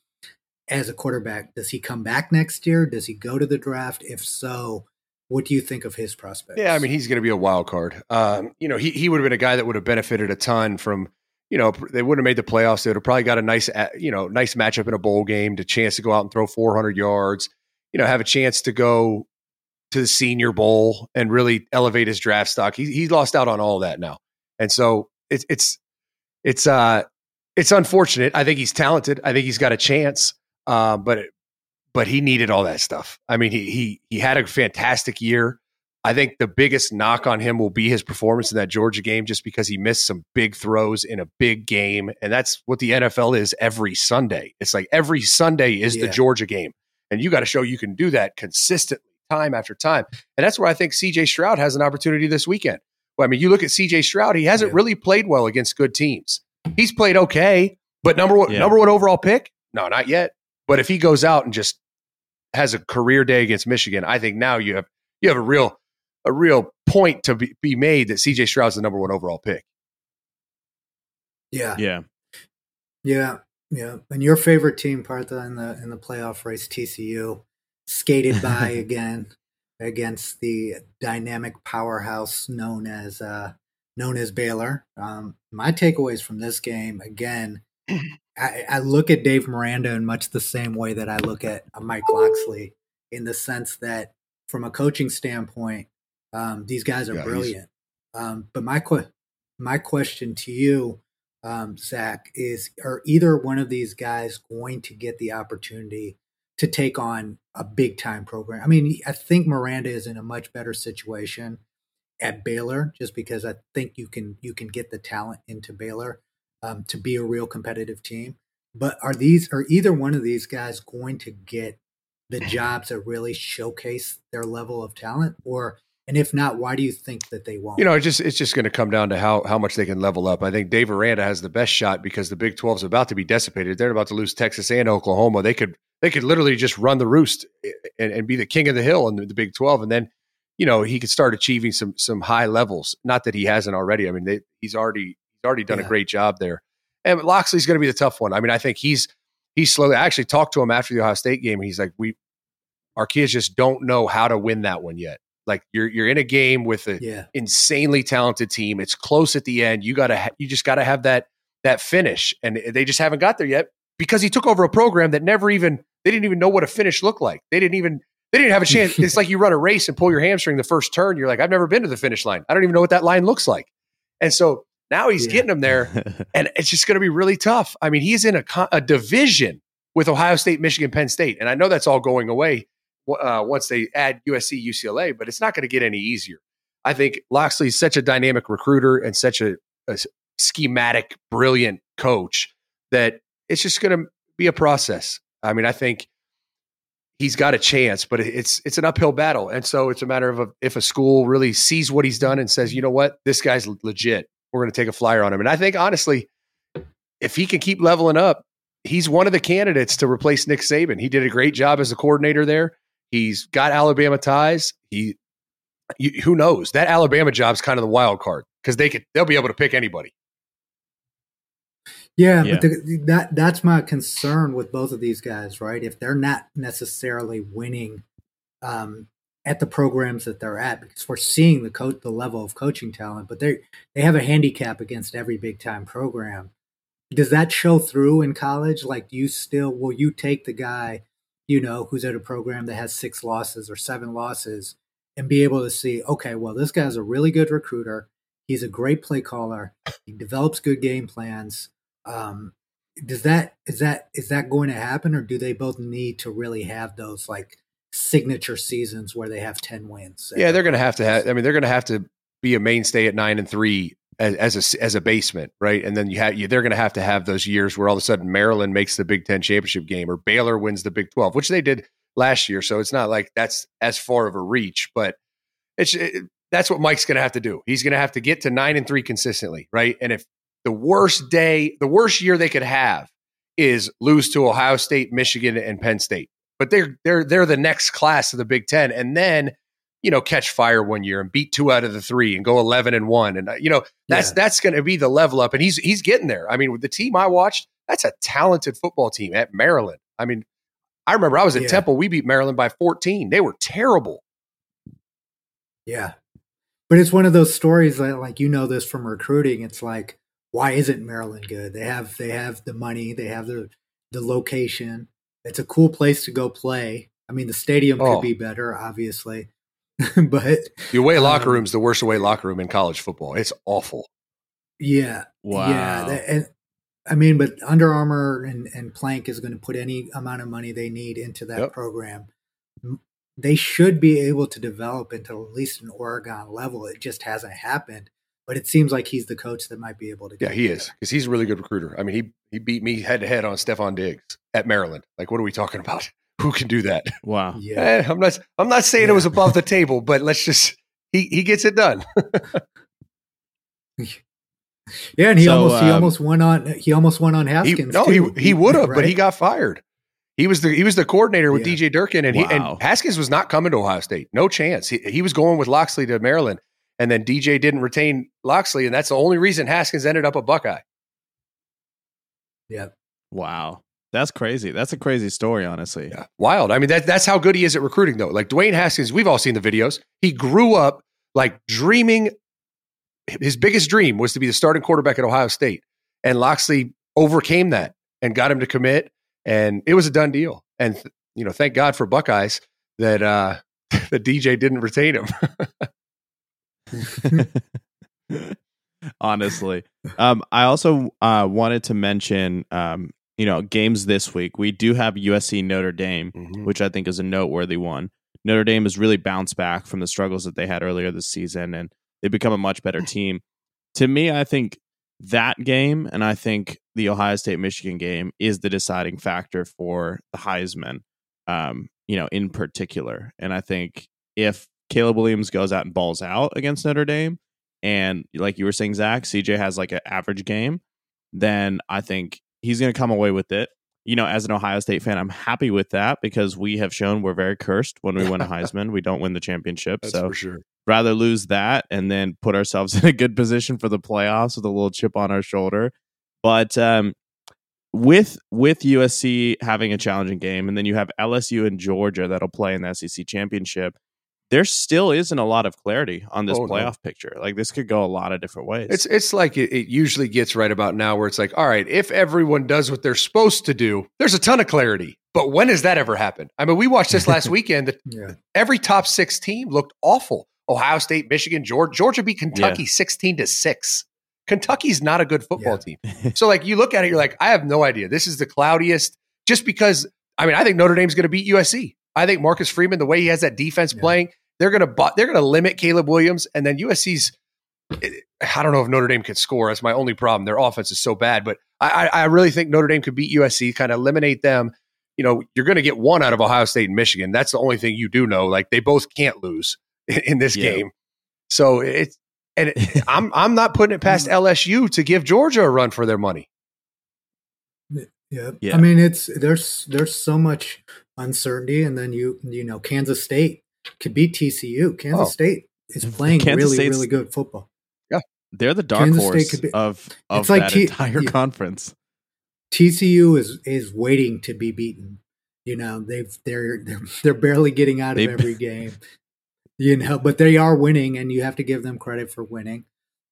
[SPEAKER 4] as a quarterback. Does he come back next year? Does he go to the draft? If so, what do you think of his prospects?
[SPEAKER 3] Yeah, I mean, he's going to be a wild card. Um, you know, he he would have been a guy that would have benefited a ton from. You know, they wouldn't have made the playoffs. They would have probably got a nice, you know, nice matchup in a bowl game, the chance to go out and throw 400 yards. You know, have a chance to go to the Senior Bowl and really elevate his draft stock. He he lost out on all that now, and so it's it's it's uh it's unfortunate. I think he's talented. I think he's got a chance. Uh, but but he needed all that stuff. I mean, he he he had a fantastic year. I think the biggest knock on him will be his performance in that Georgia game, just because he missed some big throws in a big game, and that's what the NFL is every Sunday. It's like every Sunday is the Georgia game, and you got to show you can do that consistently, time after time, and that's where I think C.J. Stroud has an opportunity this weekend. Well, I mean, you look at C.J. Stroud; he hasn't
[SPEAKER 4] Yeah.
[SPEAKER 3] really played well against good teams. He's played okay, but number one,
[SPEAKER 2] Yeah.
[SPEAKER 3] number one overall pick, no, not yet. But if he goes out and just has a career day against Michigan, I think now you have you have a real a real point to be, be made that CJ Stroud's the number one overall pick.
[SPEAKER 4] yeah,
[SPEAKER 2] Yeah.
[SPEAKER 4] yeah, yeah. And your favorite team, Partha, in the in the playoff race, TCU, skated by again against the dynamic powerhouse known as uh, known as Baylor. Um, my takeaways from this game again. I, I look at Dave Miranda in much the same way that I look at uh, Mike Locksley, in the sense that, from a coaching standpoint, um, these guys are
[SPEAKER 3] Yeah,
[SPEAKER 4] brilliant. Um, but my que- my question to you, um, Zach, is: Are either one of these guys going to get the opportunity to take on a big time program? I mean, I think Miranda is in a much better situation at Baylor, just because I think you can you can get the talent into Baylor um, to be a real competitive team. But are these are either one of these guys going to get the jobs that really showcase their level of talent, or and if not, why do you think that they won't?
[SPEAKER 3] You know, it just it's just going to come down to how how much they can level up. I think Dave Aranda has the best shot because the Big 12 is about to be decimated. They're about to lose Texas and Oklahoma. They could they could literally just run the roost and, and be the king of the hill in the, the Big 12, and then you know he could start achieving some some high levels. Not that he hasn't already. I mean, they, he's already already done a great job there. And Locksley's going to be the tough one. I mean, I think he's he's slowly. I actually talked to him after the Ohio State game. And he's like, we our kids just don't know how to win that one yet. Like you're you're in a game with a
[SPEAKER 4] yeah,
[SPEAKER 3] insanely talented team. It's close at the end. You gotta ha- you just gotta have that that finish, and they just haven't got there yet because he took over a program that never even they didn't even know what a finish looked like. They didn't even they didn't have a chance. it's like you run a race and pull your hamstring the first turn. You're like, I've never been to the finish line. I don't even know what that line looks like. And so now he's
[SPEAKER 4] Yeah.
[SPEAKER 3] getting them there, and it's just going to be really tough. I mean, he's in a, a division with Ohio State, Michigan, Penn State, and I know that's all going away uh, once they add USC, UCLA, but it's not going to get any easier. I think Locksley's such a dynamic recruiter and such a schematic, brilliant coach that it's just going to be a process. I mean, I think he's got a chance, but it's it's an uphill battle, and so it's a matter of a, if a school really sees what he's done and says, you know what, this guy's legit. We're going to take a flyer on him, and I think honestly, if he can keep leveling up, he's one of the candidates to replace Nick Saban. He did a great job as a coordinator there. He's got Alabama ties. He, you, who knows? That Alabama job's kind of the wild card because they could they'll be able to pick anybody.
[SPEAKER 4] yeah,
[SPEAKER 2] Yeah.
[SPEAKER 4] but the, that that's my concern with both of these guys, right? If they're not necessarily winning um, at the programs that they're at, because we're seeing the coach the level of coaching talent, but they they have a handicap against every big time program. Does that show through in college? Like, do you still will you take the guy, you know, who's at a program that has six losses or seven losses, and be able to see, okay, well, this guy's a really good recruiter. He's a great play caller. He develops good game plans. Um, does that is that is that going to happen, or do they both need to really have those like signature seasons where they have ten wins?
[SPEAKER 3] Yeah, they're going to have to have. I mean, they're going to have to be a mainstay at nine and three as, as a as a basement, right? And then you have you, they're going to have to have those years where all of a sudden Maryland makes the Big Ten championship game or Baylor wins the Big Twelve, which they did. last year, so it's not like that's as far of a reach. But it's it, that's what Mike's going to have to do. He's going to have to get to nine and three consistently, right? And if the worst day, the worst year they could have is lose to Ohio State, Michigan, and Penn State, but they're they're they're the next class of the Big Ten, and then you know catch fire one year and beat two out of the three and go eleven and one, and uh, you know that's
[SPEAKER 4] Yeah.
[SPEAKER 3] that's going to be the level up, and he's he's getting there. I mean, with the team I watched, that's a talented football team at Maryland. I mean, I remember I was at
[SPEAKER 4] Yeah.
[SPEAKER 3] Temple, we beat Maryland by fourteen. They were terrible.
[SPEAKER 4] Yeah. But it's one of those stories that like you know this from recruiting. It's like, why isn't Maryland good? They have they have the money, they have the the location. It's a cool place to go play. I mean the stadium
[SPEAKER 3] Oh.
[SPEAKER 4] could be better, obviously. but
[SPEAKER 3] The away locker
[SPEAKER 4] Um,
[SPEAKER 3] room's the worst away locker room in college football. It's awful.
[SPEAKER 4] yeah.
[SPEAKER 2] Wow.
[SPEAKER 4] Yeah. that- and I mean, but Under Armour and, and Plank is going to put any amount of money they need into that
[SPEAKER 3] Yep.
[SPEAKER 4] program. They should be able to develop into at least an Oregon level. It just hasn't happened. But it seems like he's the coach that might be able to.
[SPEAKER 3] Yeah,
[SPEAKER 4] get
[SPEAKER 3] he is because he's a really good recruiter. I mean, he he beat me head to head on Stefon Diggs at Maryland. Like, what are we talking about? Who can do that?
[SPEAKER 2] Wow.
[SPEAKER 4] Yeah.
[SPEAKER 3] Eh, I'm not. I'm not saying it was above the table, but let's just he he gets it done.
[SPEAKER 4] Yeah, and he
[SPEAKER 2] So,
[SPEAKER 4] almost he
[SPEAKER 2] um,
[SPEAKER 4] almost went on he almost went on
[SPEAKER 3] He,
[SPEAKER 4] Haskins.
[SPEAKER 3] no,
[SPEAKER 4] too.
[SPEAKER 3] he he would have, but he got fired. He was the he was the coordinator with
[SPEAKER 4] Yeah.
[SPEAKER 3] DJ Durkin, and he and Haskins was not coming to Ohio State. No chance. He he was going with Locksley to Maryland, and then DJ didn't retain Locksley, and that's the only reason Haskins ended up a Buckeye.
[SPEAKER 4] Yeah.
[SPEAKER 2] Wow. That's crazy. That's a crazy story, honestly.
[SPEAKER 3] Yeah, wild. I mean, that that's how good he is at recruiting, though. Like Dwayne Haskins, we've all seen the videos. He grew up like dreaming. His biggest dream was to be the starting quarterback at Ohio State, and Locksley overcame that and got him to commit, and it was a done deal. And th- you know, thank God for Buckeyes that uh, that DJ didn't retain him.
[SPEAKER 2] honestly. Um i also uh wanted to mention um you know games this week. We do have usc notre dame which i think is a noteworthy one. Notre dame has really bounced back from the struggles that they had earlier this season and they become a much better team. To me i think that game and i think the ohio state michigan game is the deciding factor for the heisman um you know in particular. And i think if caleb williams goes out and balls out against notre dame and like you were saying, Zach, CJ has like an average game, then I think he's going to come away with it. You know, as an Ohio State fan, I'm happy with that because we have shown we're very cursed when we win a Heisman. we don't win the championship.
[SPEAKER 3] That's
[SPEAKER 2] so
[SPEAKER 3] for sure.
[SPEAKER 2] rather lose that and then put ourselves in a good position for the playoffs with a little chip on our shoulder. But um, with with USC having a challenging game, and then you have LSU and Georgia that'll play in the SEC championship. There still isn't a lot of clarity on this
[SPEAKER 3] Oh, no.
[SPEAKER 2] playoff picture. Like this could go a lot of different ways.
[SPEAKER 3] It's it's like it, it usually gets right about now, where it's like, all right, if everyone does what they're supposed to do, there's a ton of clarity. But when has that ever happened? I mean, we watched this last weekend. That
[SPEAKER 4] Yeah.
[SPEAKER 3] every top six team looked awful. Ohio State, Michigan, Georgia, Georgia beat Kentucky sixteen to six. Kentucky's not a good football team. So like you look at it, you're like, I have no idea. This is the cloudiest. Just because I mean, I think Notre Dame's going to beat USC. I think Marcus Freeman, the way he has that defense
[SPEAKER 4] Yeah.
[SPEAKER 3] playing, they're going to bu- they're going to limit Caleb Williams, and then USC's. I don't know if Notre Dame could score. That's my only problem. Their offense is so bad, but I, I I really think Notre Dame could beat USC, kind of eliminate them. You know, you're going to get one out of Ohio State and Michigan. That's the only thing you do know. Like they both can't lose in, in this
[SPEAKER 2] Yeah.
[SPEAKER 3] game. So it's and it, I'm I'm not putting it past mm. LSU to give Georgia a run for their money.
[SPEAKER 4] Yeah.
[SPEAKER 2] Yeah.
[SPEAKER 4] I mean, it's there's there's so much uncertainty, and then you you know Kansas State could beat TCU. Kansas
[SPEAKER 3] Oh.
[SPEAKER 4] State is mm, playing
[SPEAKER 2] Kansas
[SPEAKER 4] really
[SPEAKER 2] State's-
[SPEAKER 4] really good football.
[SPEAKER 2] Yeah, they're the dark
[SPEAKER 4] Kansas State
[SPEAKER 2] horse
[SPEAKER 4] could be-
[SPEAKER 2] of of
[SPEAKER 4] It's like
[SPEAKER 2] that
[SPEAKER 4] T-
[SPEAKER 2] entire conference.
[SPEAKER 4] TCU is is waiting to be beaten. You know, they've they're they're, they're barely getting out of
[SPEAKER 2] They-
[SPEAKER 4] every game. You know, but they are winning, and you have to give them credit for winning.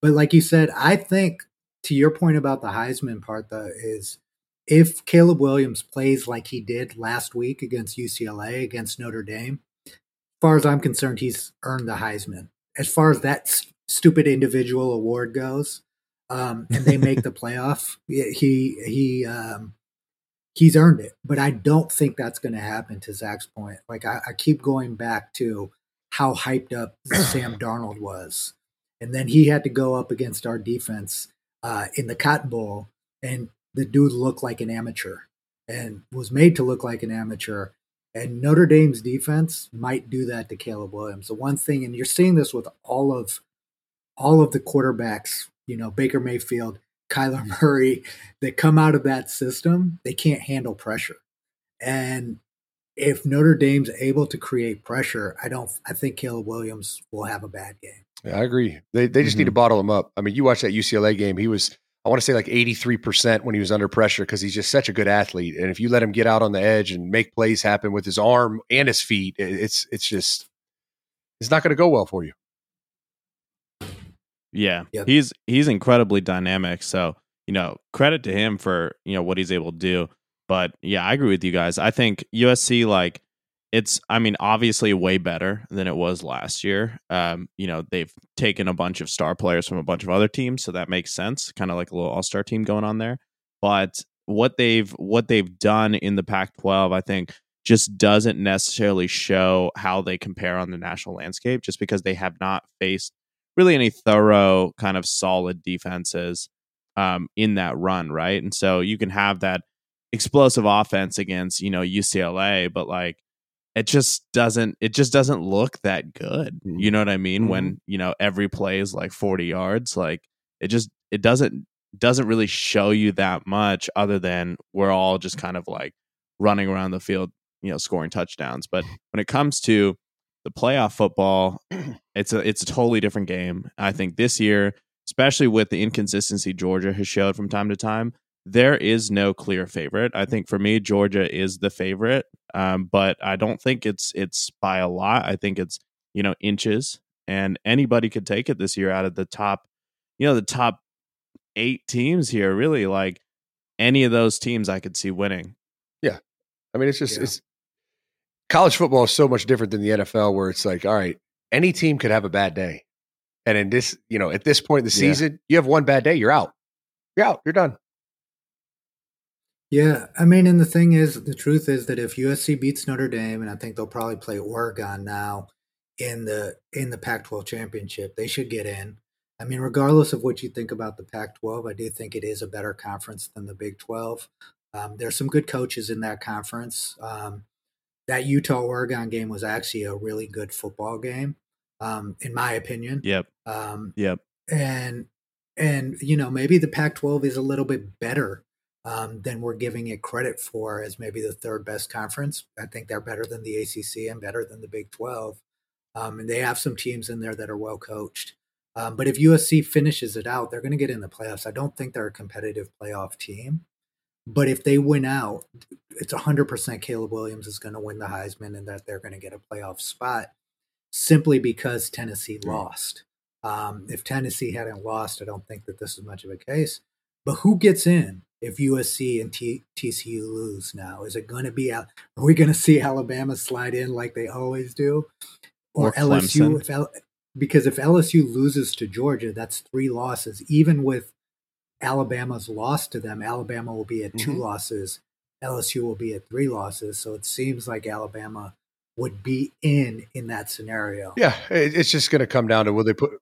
[SPEAKER 4] But like you said, I think to your point about the Heisman part, though, is if Caleb Williams plays like he did last week against UCLA against Notre Dame, far as I'm concerned, he's earned the Heisman. As far as that s- stupid individual award goes, um, and they make the playoff, he he um, he's earned it. But I don't think that's going to happen. To Zach's point, like I, I keep going back to how hyped up Sam Darnold was, and then he had to go up against our defense uh, in the Cotton Bowl, and the dude looked like an amateur and was made to look like an amateur. And Notre Dame's defense might do that to Caleb Williams. The one thing, and you're seeing this with all of all of the quarterbacks, you know, Baker Mayfield, Kyler Murray, that come out of that system, they can't handle pressure. And if Notre Dame's able to create pressure, I don't I think Caleb Williams will have a bad game.
[SPEAKER 3] Yeah, I agree. They they just mm-hmm. need to bottle him up. I mean, you watch that UCLA game, he was I want to say like 83% when he was under pressure because he's just such a good athlete. And if you let him get out on the edge and make plays happen with his arm and his feet, it's it's just it's not going to go well for you.
[SPEAKER 2] Yeah. Yep. He's he's incredibly dynamic. So, you know, credit to him for, you know, what he's able to do. But yeah, I agree with you guys. I think USC like it's I mean, obviously way better than it was last year. Um, you know, they've taken a bunch of star players from a bunch of other teams, so that makes sense. Kind of like a little all-star team going on there. But what they've what they've done in the Pac-12, I think just doesn't necessarily show how they compare on the national landscape just because they have not faced really any thorough kind of solid defenses um, in that run, right? And so you can have that explosive offense against, you know, UCLA, but like it just doesn't it just doesn't look that good. You mm-hmm. know what I mean? Mm-hmm. When, you know, every play is like 40 yards, like it just it doesn't doesn't really show you that much other than we're all just kind of like running around the field, you know, scoring touchdowns. But when it comes to the playoff football, it's a it's a totally different game. I think this year, especially with the inconsistency Georgia has showed from time to time, there is no clear favorite. I think for me, Georgia is the favorite, um, but I don't think it's it's by a lot. I think it's you know inches, and anybody could take it this year out of the top, you know, the top eight teams here. Really, like any of those teams, I could see winning.
[SPEAKER 3] Yeah, I mean, it's just yeah. it's college football is so much different than the NFL, where it's like, all right, any team could have a bad day, and in this, you know, at this point in the season, yeah. you have one bad day, you're out. You're out. You're done.
[SPEAKER 4] Yeah, I mean, and the thing is, the truth is that if USC beats Notre Dame, and I think they'll probably play Oregon now in the in the Pac-12 championship, they should get in. I mean, regardless of what you think about the Pac-12, I do think it is a better conference than the Big 12. Um, there's some good coaches in that conference. Um, that Utah Oregon game was actually a really good football game, um, in my opinion.
[SPEAKER 2] Yep. Um, yep.
[SPEAKER 4] And and you know maybe the Pac-12 is a little bit better um, than we're giving it credit for as maybe the third best conference. I think they're better than the ACC and better than the Big 12. Um, and they have some teams in there that are well coached. Um, but if USC finishes it out, they're going to get in the playoffs. I don't think they're a competitive playoff team. But if they win out, it's 100% Caleb Williams is going to win the Heisman and that they're going to get a playoff spot simply because Tennessee lost. Um, if Tennessee hadn't lost, I don't think that this is much of a case. But who gets in? If USC and T- TCU lose now? Is it going to be? Out are we going to see Alabama slide in like they always do, or, or LSU? If L- because if LSU loses to Georgia, that's three losses. Even with Alabama's loss to them, Alabama will be at 2 mm-hmm. losses. LSU will be at three losses. So it seems like Alabama would be in in that scenario.
[SPEAKER 3] Yeah, it's just going to come down to will they put.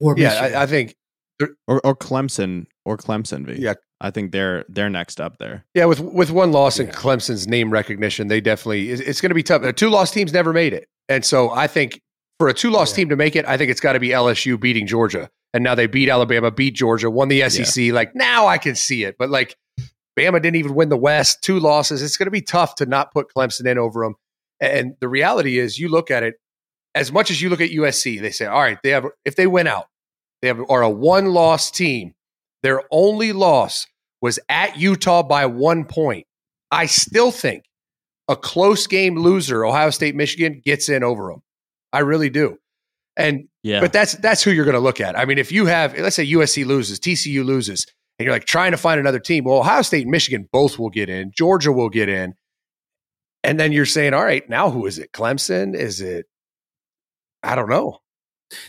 [SPEAKER 3] Or yeah, I, I, think
[SPEAKER 2] or or Clemson or Clemson. V.
[SPEAKER 3] Yeah,
[SPEAKER 2] I think they're they're next up there.
[SPEAKER 3] Yeah, with with one loss in Clemson's name recognition, they definitely it's going to be tough. Uh, two loss teams never made it, and so I think for a two loss yeah. team to make it, I think it's got to be LSU beating Georgia, and now they beat Alabama, beat Georgia, won the SEC. Yeah. Like now I can see it, but like Bama didn't even win the West, two losses. It's going to be tough to not put Clemson in over them. And the reality is, you look at it as much as you look at USC. They say, all right, they have if they win out, they have, are a one loss team. Their only loss was at Utah by one point. I still think a close game loser, Ohio State, Michigan, gets in over them. I really do. And yeah, but that's that's who you're going to look at. I mean, if you have, let's say USC loses, TCU loses, and you're like trying to find another team. Well, Ohio State and Michigan both will get in. Georgia will get in. And then you're saying, all right, now who is it? Clemson? Is it? I don't know.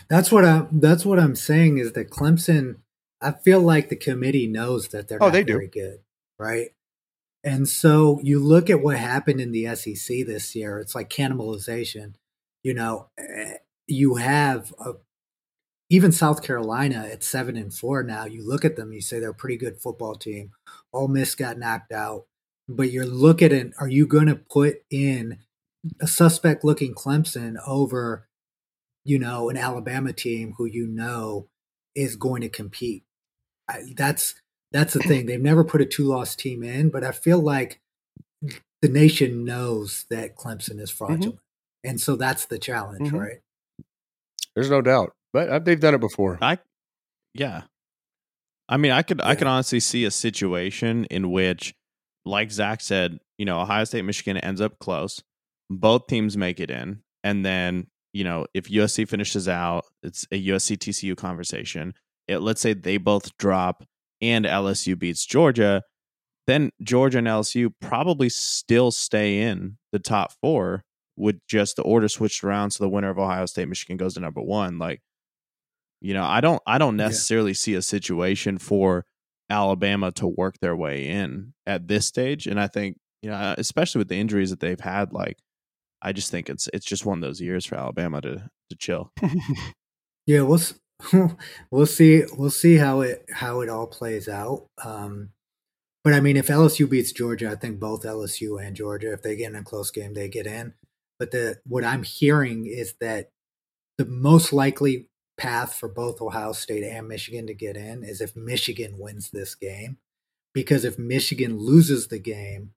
[SPEAKER 4] That's what I. That's what I'm saying is that Clemson. I feel like the committee knows that they're oh, not they very do. good, right? And so you look at what happened in the SEC this year. It's like cannibalization. You know, eh, you have a, even South Carolina at seven and four now. You look at them, you say they're a pretty good football team. Ole Miss got knocked out, but you look at it. Are you going to put in a suspect looking Clemson over, you know, an Alabama team who you know is going to compete. I, that's that's the thing. They've never put a two loss team in, but I feel like the nation knows that Clemson is fraudulent, mm-hmm. and so that's the challenge, mm-hmm. right?
[SPEAKER 3] There's no doubt, but uh, they've done it before.
[SPEAKER 2] I, yeah, I mean, I could yeah. I could honestly see a situation in which, like Zach said, you know, Ohio State Michigan ends up close, both teams make it in, and then you know if USC finishes out, it's a USC TCU conversation. It, let's say they both drop and LSU beats Georgia, then Georgia and LSU probably still stay in the top four with just the order switched around. So the winner of Ohio State Michigan goes to number one. Like you know, I don't I don't necessarily yeah. see a situation for Alabama to work their way in at this stage. And I think, you know, uh, especially with the injuries that they've had, like I just think it's it's just one of those years for Alabama to to chill.
[SPEAKER 4] yeah, we'll we'll see we'll see how it how it all plays out. Um, but I mean, if LSU beats Georgia, I think both LSU and Georgia, if they get in a close game, they get in. But the what I'm hearing is that the most likely path for both Ohio State and Michigan to get in is if Michigan wins this game. Because if Michigan loses the game,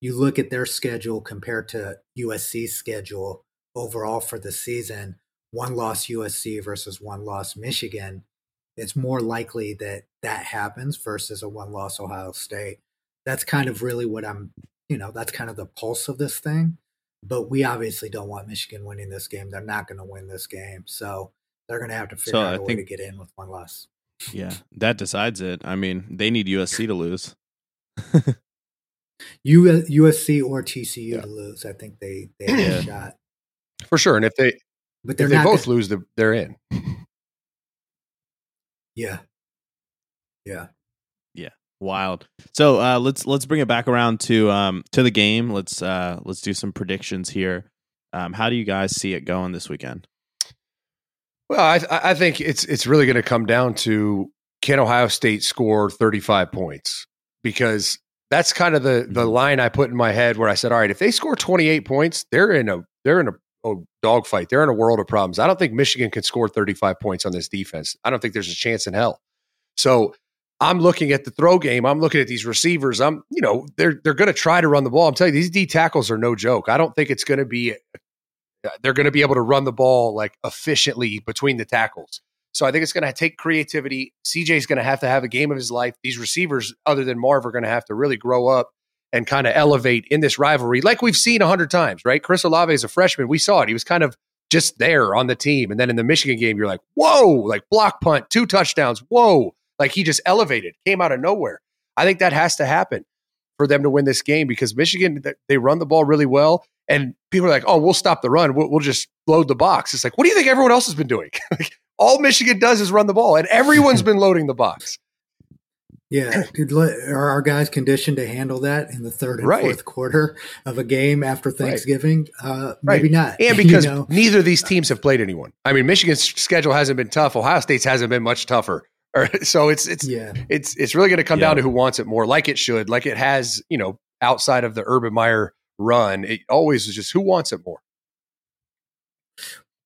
[SPEAKER 4] you look at their schedule compared to USC's schedule overall for the season, one loss USC versus one loss Michigan, it's more likely that that happens versus a one loss Ohio State. That's kind of really what I'm, you know, that's kind of the pulse of this thing. But we obviously don't want Michigan winning this game. They're not going to win this game. So they're going to have to figure so out I a think, way to get in with one loss.
[SPEAKER 2] Yeah, that decides it. I mean, they need USC to lose.
[SPEAKER 4] USC or TCU yeah. to lose. I think they they have yeah. a shot
[SPEAKER 3] for sure. And if they but if they both gonna, lose, they're in.
[SPEAKER 4] Yeah, yeah,
[SPEAKER 2] yeah. Wild. So uh, let's let's bring it back around to um to the game. Let's uh let's do some predictions here. Um, how do you guys see it going this weekend?
[SPEAKER 3] Well, I, I think it's it's really going to come down to can Ohio State score 35 points because that's kind of the the mm-hmm. line I put in my head where I said, all right, if they score 28 points, they're in a they're in a, a dogfight. They're in a world of problems. I don't think Michigan can score 35 points on this defense. I don't think there's a chance in hell. So I'm looking at the throw game. I'm looking at these receivers. I'm, you know, they're they're going to try to run the ball. I'm telling you, these D tackles are no joke. I don't think it's going to be uh, they're going to be able to run the ball like efficiently between the tackles. So I think it's going to take creativity. CJ is going to have to have a game of his life. These receivers, other than Marv, are going to have to really grow up and kind of elevate in this rivalry, like we've seen a hundred times, right? Chris Olave is a freshman. We saw it. He was kind of just there on the team. And then in the Michigan game, you're like, whoa, like block punt, two touchdowns. Whoa. Like he just elevated, came out of nowhere. I think that has to happen for them to win this game because Michigan, they run the ball really well. And people are like, oh, we'll stop the run. We'll, we'll just load the box. It's like, what do you think everyone else has been doing? All Michigan does is run the ball, and everyone's been loading the box.
[SPEAKER 4] Yeah, are our guys conditioned to handle that in the third and right. fourth quarter of a game after Thanksgiving? Right. Uh, maybe right. not.
[SPEAKER 3] And because you know? neither of these teams have played anyone. I mean, Michigan's schedule hasn't been tough. Ohio State's hasn't been much tougher. So it's it's yeah. it's it's really going to come yeah. down to who wants it more, like it should, like it has. You know, outside of the Urban Meyer run. It always is just who wants it more.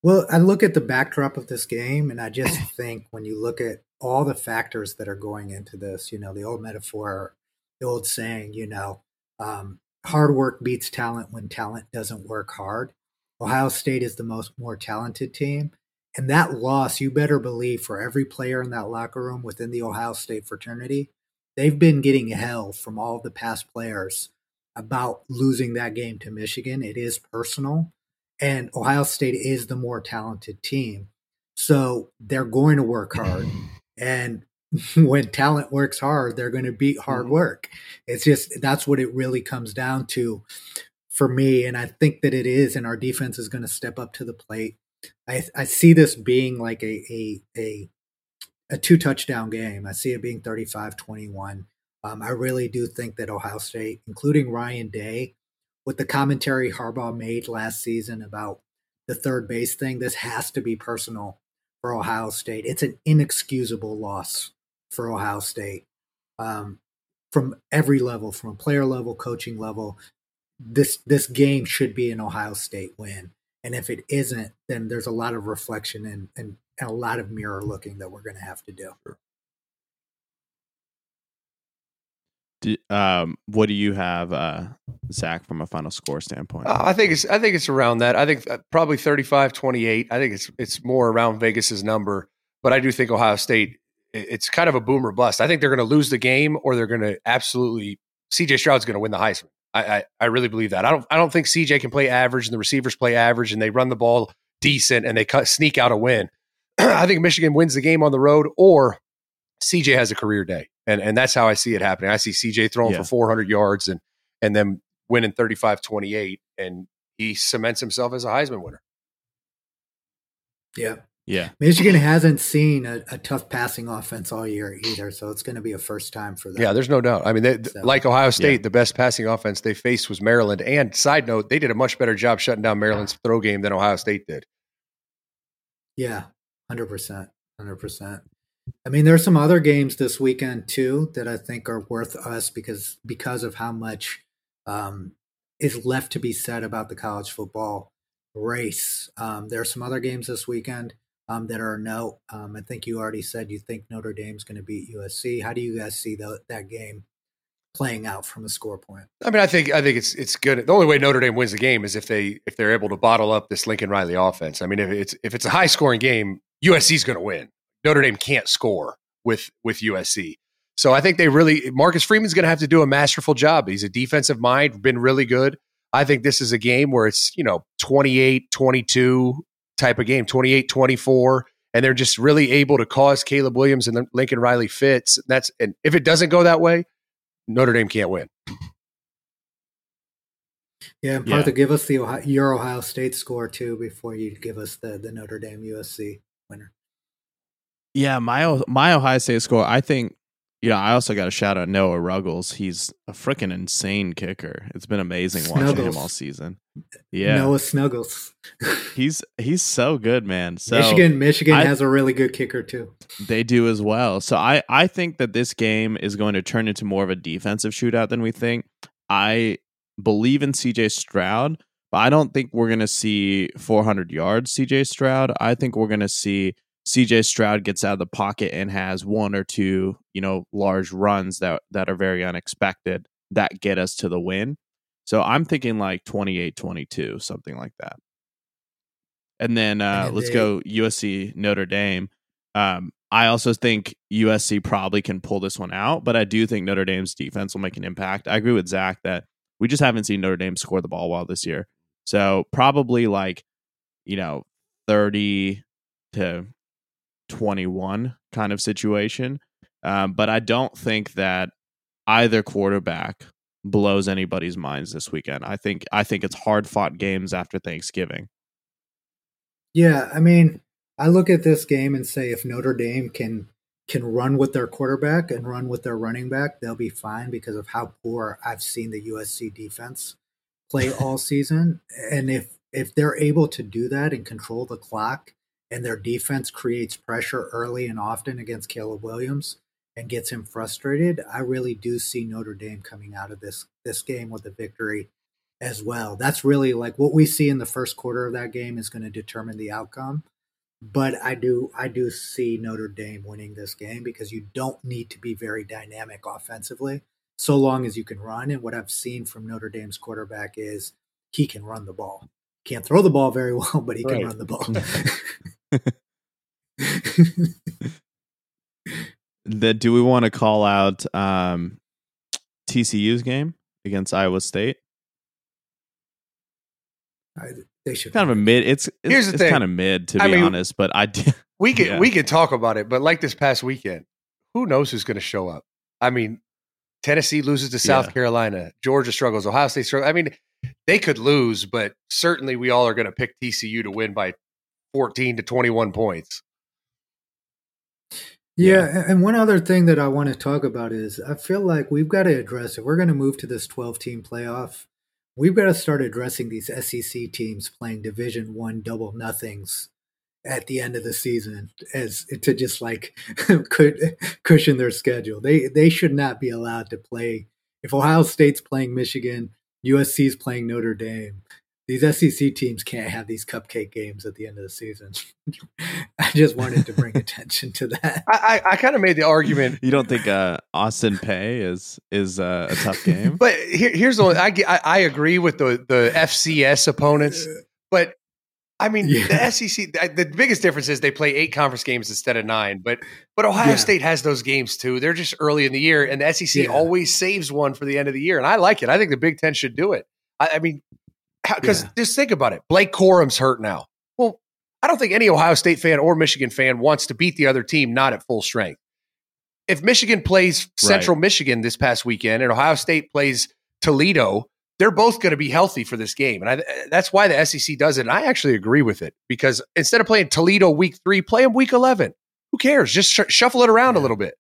[SPEAKER 4] Well, I look at the backdrop of this game, and I just think when you look at all the factors that are going into this, you know, the old metaphor, the old saying, you know, um, hard work beats talent when talent doesn't work hard. Ohio State is the most more talented team. And that loss, you better believe for every player in that locker room within the Ohio State fraternity, they've been getting hell from all the past players about losing that game to Michigan. It is personal, and Ohio State is the more talented team. So they're going to work hard. And when talent works hard, they're going to beat hard mm-hmm. work. It's just that's what it really comes down to for me. And I think that it is, and our defense is going to step up to the plate. I, I see this being like a, a, a, a two touchdown game. I see it being 35 21. Um, I really do think that Ohio State, including Ryan Day, with the commentary Harbaugh made last season about the third base thing, this has to be personal for Ohio State. It's an inexcusable loss for Ohio State um, from every level, from a player level, coaching level. this this game should be an Ohio State win. And if it isn't, then there's a lot of reflection and, and, and a lot of mirror looking that we're going to have to do.
[SPEAKER 2] Do, um, what do you have, uh, Zach, from a final score standpoint?
[SPEAKER 3] Uh, I think it's I think it's around that. I think uh, probably 35-28. I think it's it's more around Vegas's number, but I do think Ohio State it's kind of a boomer bust. I think they're going to lose the game or they're going to absolutely CJ Stroud's going to win the Heisman. I, I, I really believe that. I don't I don't think CJ can play average and the receivers play average and they run the ball decent and they cut, sneak out a win. I think Michigan wins the game on the road or CJ has a career day and and that's how I see it happening. I see CJ throwing
[SPEAKER 2] Yeah.
[SPEAKER 3] for 400 yards and and then winning 35-28 and he cements himself as a Heisman winner.
[SPEAKER 4] Yeah.
[SPEAKER 2] yeah.
[SPEAKER 4] Michigan hasn't seen a, a tough passing offense all year either, so it's going to be a first time for them.
[SPEAKER 3] Yeah, there's no doubt. I mean, they,
[SPEAKER 4] So-
[SPEAKER 3] like Ohio State,
[SPEAKER 2] Yeah.
[SPEAKER 3] the best passing offense they faced was Maryland. And side note, they did a much better job shutting down Maryland's throw game than Ohio State did.
[SPEAKER 4] Yeah, hundred percent, hundred percent. I mean, there's some other games this weekend too that I think are worth us because because of how much um, is left to be said about the college football race. Um, there are some other games this weekend um, that are note. Um, I think you already said you think Notre Dame's going to beat USC. How do you guys see tho- that game playing out from a score point?
[SPEAKER 3] I mean, I think I think it's it's good. The only way Notre Dame wins the game is if they if they're able to bottle up this Lincoln Riley offense. I mean, if it's if it's a high scoring game, USC's going to win. Notre Dame can't score with with USC. So I think they really Marcus Freeman's going to have to do a masterful job. He's a defensive mind, been really good. I think this is a game where it's, you know, 28-22 type of game, 28-24 and they're just really able to cause Caleb Williams and Lincoln Riley fits. That's and if it doesn't go that way, Notre Dame can't win.
[SPEAKER 4] Yeah, and
[SPEAKER 2] Yeah.
[SPEAKER 4] Partha, give us the Ohio, your Ohio State score too before you give us the the Notre Dame USC winner.
[SPEAKER 2] Yeah, my my Ohio State score. I think you know. I also got a shout out Noah Ruggles. He's a freaking insane kicker. It's been amazing watching him all season. Yeah,
[SPEAKER 4] Noah Snuggles.
[SPEAKER 2] he's he's so good, man. So
[SPEAKER 4] Michigan, Michigan
[SPEAKER 2] I-
[SPEAKER 4] has a really good kicker too.
[SPEAKER 2] they do as well. So I I think that this game is going to turn into more of a defensive shootout than we think. I believe in CJ Stroud, but I don't think we're going to see 400 yards CJ Stroud. I think we're going to see CJ Stroud gets out of the pocket and has one or two, you know, large runs that that are very unexpected that get us to the win. So I'm thinking like 28-22, something like that. And then uh, let's go USC Notre Dame. Um, I also think USC probably can pull this one out, but I do think Notre Dame's defense will make an impact. I agree with Zach that we just haven't seen Notre Dame score the ball well this year. So probably like, you know, 30 to 21 kind of situation. Um, but I don't think that either quarterback blows anybody's minds this weekend. I think I think it's hard fought games after Thanksgiving.
[SPEAKER 4] Yeah, I mean, I look at this game and say if Notre Dame can can run with their quarterback and run with their running back, they'll be fine because of how poor I've seen the USC defense play all season. And if if they're able to do that and control the clock and their defense creates pressure early and often against Caleb Williams and gets him frustrated, I really do see Notre Dame coming out of this this game with a victory as well. That's really like what we see in the first quarter of that game is going to determine the outcome. But I do I do see Notre Dame winning this game because you don't need to be very dynamic offensively so long as you can run. And what I've seen from Notre Dame's quarterback is he can run the ball. Can't throw the ball very well, but he
[SPEAKER 3] Right.
[SPEAKER 4] can run the ball.
[SPEAKER 2] The, do we want to call out um, TCU's game against Iowa State?
[SPEAKER 4] I- they should
[SPEAKER 2] Kind of a mid. It's it's,
[SPEAKER 3] Here's the
[SPEAKER 2] it's
[SPEAKER 3] thing.
[SPEAKER 2] kind of mid to
[SPEAKER 3] I
[SPEAKER 2] be
[SPEAKER 3] mean-
[SPEAKER 2] honest, but I did.
[SPEAKER 3] We can
[SPEAKER 2] Yeah.
[SPEAKER 3] we can talk about it, but like this past weekend, who knows who's going to show up? I mean, Tennessee loses to South
[SPEAKER 2] Yeah.
[SPEAKER 3] Carolina, Georgia struggles, Ohio State struggles. I mean, they could lose, but certainly we all are going to pick TCU to win by fourteen to twenty one points.
[SPEAKER 4] Yeah, and one other thing that I want to talk about is I feel like we've got to address it. We're going to move to this 12 team playoff. We've got to start addressing these SEC teams playing Division 1 double nothings at the end of the season as to just like cushion their schedule. They they should not be allowed to play if Ohio State's playing Michigan USC's playing Notre Dame. These SEC teams can't have these cupcake games at the end of the season. I just wanted to bring attention to that.
[SPEAKER 3] I, I, I kind of made the argument,
[SPEAKER 2] You don't think uh, Austin Peay is is uh, a tough game?
[SPEAKER 3] but here, here's the one. I, I I agree with the the FCS opponents, but I mean
[SPEAKER 4] Yeah.
[SPEAKER 3] the SEC. The the biggest difference is they play eight conference games instead of nine. But but Ohio
[SPEAKER 4] Yeah.
[SPEAKER 3] State has those games too. They're just early in the year, and the SEC
[SPEAKER 4] Yeah.
[SPEAKER 3] always saves one for the end of the year, and I like it. I think the Big Ten should do it. I, I mean, because
[SPEAKER 4] Yeah.
[SPEAKER 3] just think about it. Blake Corum's hurt now. Well, I don't think any Ohio State fan or Michigan fan wants to beat the other team not at full strength. If Michigan plays Central Michigan this past weekend and Ohio State plays Toledo, they're both going to be healthy for this game. And I, that's why the SEC does it. And I actually agree with it because instead of playing Toledo week three, play them week 11. Who cares? Just sh- shuffle it around a little bit.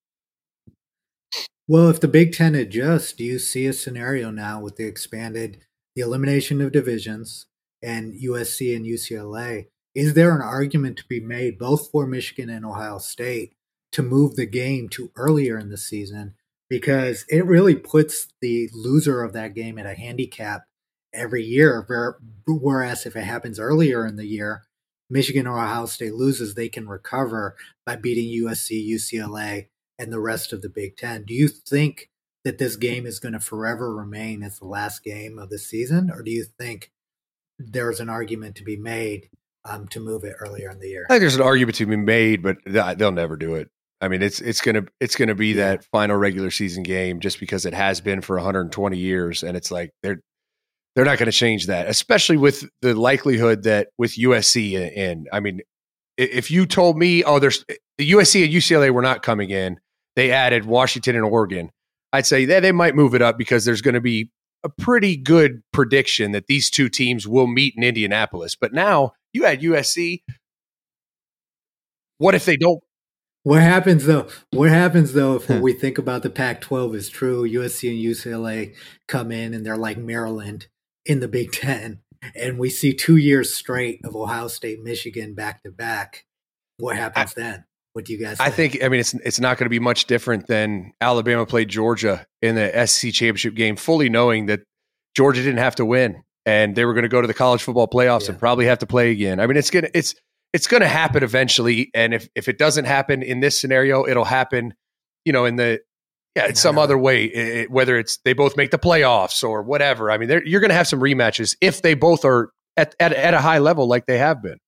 [SPEAKER 4] Well, if the Big Ten adjusts, do you see a scenario now with the expanded, the elimination of divisions and USC and UCLA? Is there an argument to be made both for Michigan and Ohio State to move the game to earlier in the season? Because it really puts the loser of that game at a handicap every year. Whereas if it happens earlier in the year, Michigan or Ohio State loses, they can recover by beating USC, UCLA, and the rest of the Big Ten. Do you think that this game is going to forever remain as the last game of the season, or do you think there's an argument to be made um, to move it earlier in the year?
[SPEAKER 3] I think there's an argument to be made, but they'll never do it. I mean, it's it's gonna it's gonna be that final regular season game just because it has been for 120 years, and it's like they're they're not going to change that, especially with the likelihood that with USC in. in. I mean, if you told me, oh, there's the USC and UCLA were not coming in, they added Washington and Oregon, I'd say that they might move it up because there's going to be a pretty good prediction that these two teams will meet in Indianapolis. But now you add USC. What if they don't?
[SPEAKER 4] What happens though? What happens though if what we think about the Pac-12 is true? USC and UCLA come in and they're like Maryland in the Big Ten, and we see two years straight of Ohio State, Michigan back to back. What happens then? What do you guys?
[SPEAKER 3] I think. I mean, it's it's not going to be much different than Alabama played Georgia in the SEC championship game, fully knowing that Georgia didn't have to win and they were going to go to the college football playoffs
[SPEAKER 4] Yeah.
[SPEAKER 3] and probably have to play again. I mean, it's gonna it's it's going to happen eventually, and if if it doesn't happen in this scenario, it'll happen, you know, in the yeah, in some other way, i- i- whether it's they both make the playoffs or whatever. I mean, you're going to have some rematches if they both are at, at at a high level like they have been.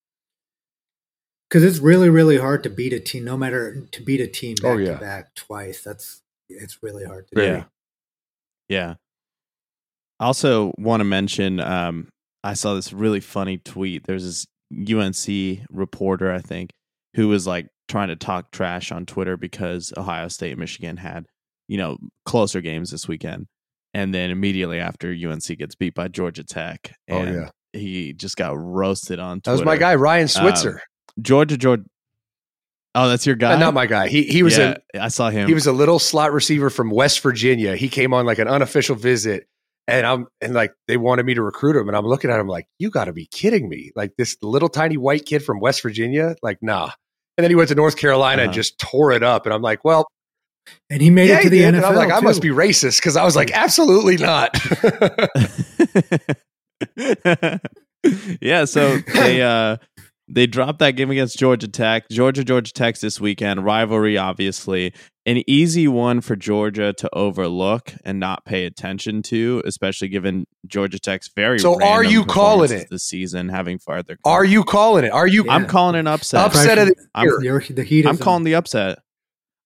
[SPEAKER 4] Because it's really really hard to beat a team, no matter to beat a team back
[SPEAKER 3] Oh, yeah.
[SPEAKER 4] to back twice. That's it's really hard to do.
[SPEAKER 2] Yeah. Yeah. I also want to mention um, I saw this really funny tweet. There's this UNC reporter, I think, who was like trying to talk trash on Twitter because Ohio State and Michigan had, you know, closer games this weekend. And then immediately after UNC gets beat by Georgia Tech.
[SPEAKER 3] Oh,
[SPEAKER 2] And
[SPEAKER 3] yeah.
[SPEAKER 2] he just got roasted on Twitter.
[SPEAKER 3] That was my guy Ryan Switzer.
[SPEAKER 2] Georgia, Georgia. Oh, that's your guy?
[SPEAKER 3] Uh, not my guy. He he was
[SPEAKER 2] yeah,
[SPEAKER 3] a
[SPEAKER 2] I saw him.
[SPEAKER 3] He was a little slot receiver from West Virginia. He came on like an unofficial visit, and I'm and like they wanted me to recruit him, and I'm looking at him like, you got to be kidding me! Like this little tiny white kid from West Virginia, like nah. And then he went to North Carolina and
[SPEAKER 2] Uh-huh.
[SPEAKER 3] just tore it up, and I'm like, well,
[SPEAKER 4] And he made
[SPEAKER 3] yeah,
[SPEAKER 4] it to the
[SPEAKER 3] did.
[SPEAKER 4] NFL.
[SPEAKER 3] And I'm like, I must be racist because I was like, absolutely not.
[SPEAKER 2] yeah, so they uh they dropped that game against Georgia Tech. Georgia Georgia Tech this weekend, rivalry obviously. An easy one for Georgia to overlook and not pay attention to, especially given Georgia Tech's very
[SPEAKER 3] So are you calling it?
[SPEAKER 2] this season having farther
[SPEAKER 3] Are you calling it? Are you?
[SPEAKER 4] Yeah.
[SPEAKER 2] I'm calling an upset.
[SPEAKER 3] Upset of the
[SPEAKER 2] I'm-
[SPEAKER 3] year.
[SPEAKER 4] The heat.
[SPEAKER 2] I'm
[SPEAKER 4] is on.
[SPEAKER 2] calling the upset.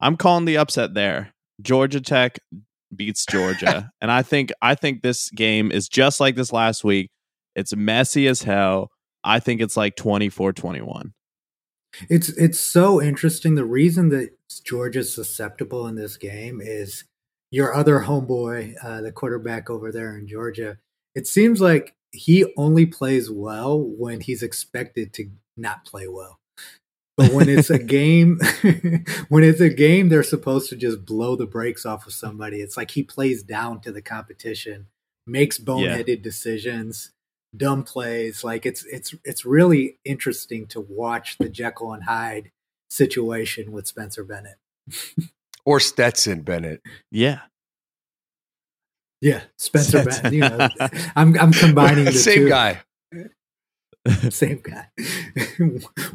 [SPEAKER 2] I'm calling the upset there. Georgia Tech beats Georgia. and I think I think this game is just like this last week. It's messy as hell. I think it's like 24-21.
[SPEAKER 4] It's it's so interesting. The reason that Georgia's susceptible in this game is your other homeboy, uh, the quarterback over there in Georgia. It seems like he only plays well when he's expected to not play well. But when it's a game, when it's a game, they're supposed to just blow the brakes off of somebody. It's like he plays down to the competition, makes boneheaded decisions, dumb plays. Like it's it's it's really interesting to watch the Jekyll and Hyde situation with Spencer Bennett.
[SPEAKER 3] or Stetson Bennett.
[SPEAKER 2] Yeah.
[SPEAKER 4] Yeah, Spencer. Bat, you know, I'm I'm combining the
[SPEAKER 3] Same
[SPEAKER 4] two.
[SPEAKER 3] guy.
[SPEAKER 4] Same guy.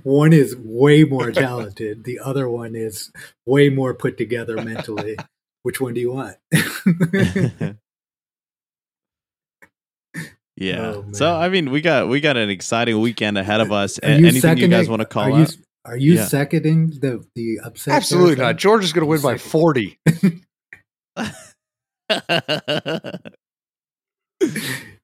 [SPEAKER 4] one is way more talented. The other one is way more put together mentally. Which one do you want?
[SPEAKER 2] Yeah.
[SPEAKER 4] Oh,
[SPEAKER 2] so. I mean, we got we got an exciting weekend ahead of us.
[SPEAKER 4] Are you
[SPEAKER 2] Anything you guys want to call
[SPEAKER 4] are
[SPEAKER 2] out?
[SPEAKER 4] You, are you
[SPEAKER 2] Yeah.
[SPEAKER 4] seconding the the upset?
[SPEAKER 3] Absolutely
[SPEAKER 4] Sam?
[SPEAKER 3] not. Georgia's going to win by 40.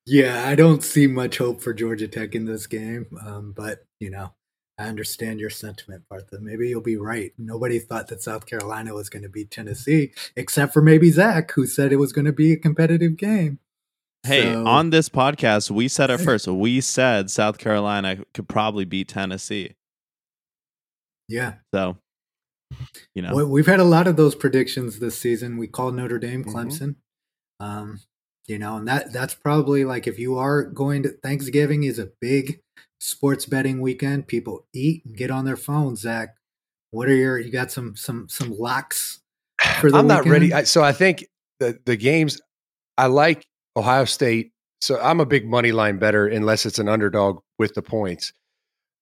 [SPEAKER 4] Yeah, I don't see much hope for Georgia Tech in this game. Um, but you know, I understand your sentiment, Partha. Maybe you'll be right. Nobody thought that South Carolina was going to beat Tennessee, except for maybe Zach, who said it was going to be a competitive game.
[SPEAKER 2] Hey,
[SPEAKER 4] So-
[SPEAKER 2] on this podcast, we said it first. We said South Carolina could probably beat Tennessee.
[SPEAKER 4] Yeah,
[SPEAKER 2] So, you know,
[SPEAKER 4] well, we've had a lot of those predictions this season. We called Notre Dame,
[SPEAKER 3] Mhm.
[SPEAKER 4] Clemson. Um, you know, and that that's probably like if you are going to Thanksgiving is a big sports betting weekend. People eat and get on their phones. Zach, what are your? You got some some some locks for the
[SPEAKER 3] I'm not ready. I, so I think the the games I like Ohio State. So I'm a big money line bettor unless it's an underdog with the points.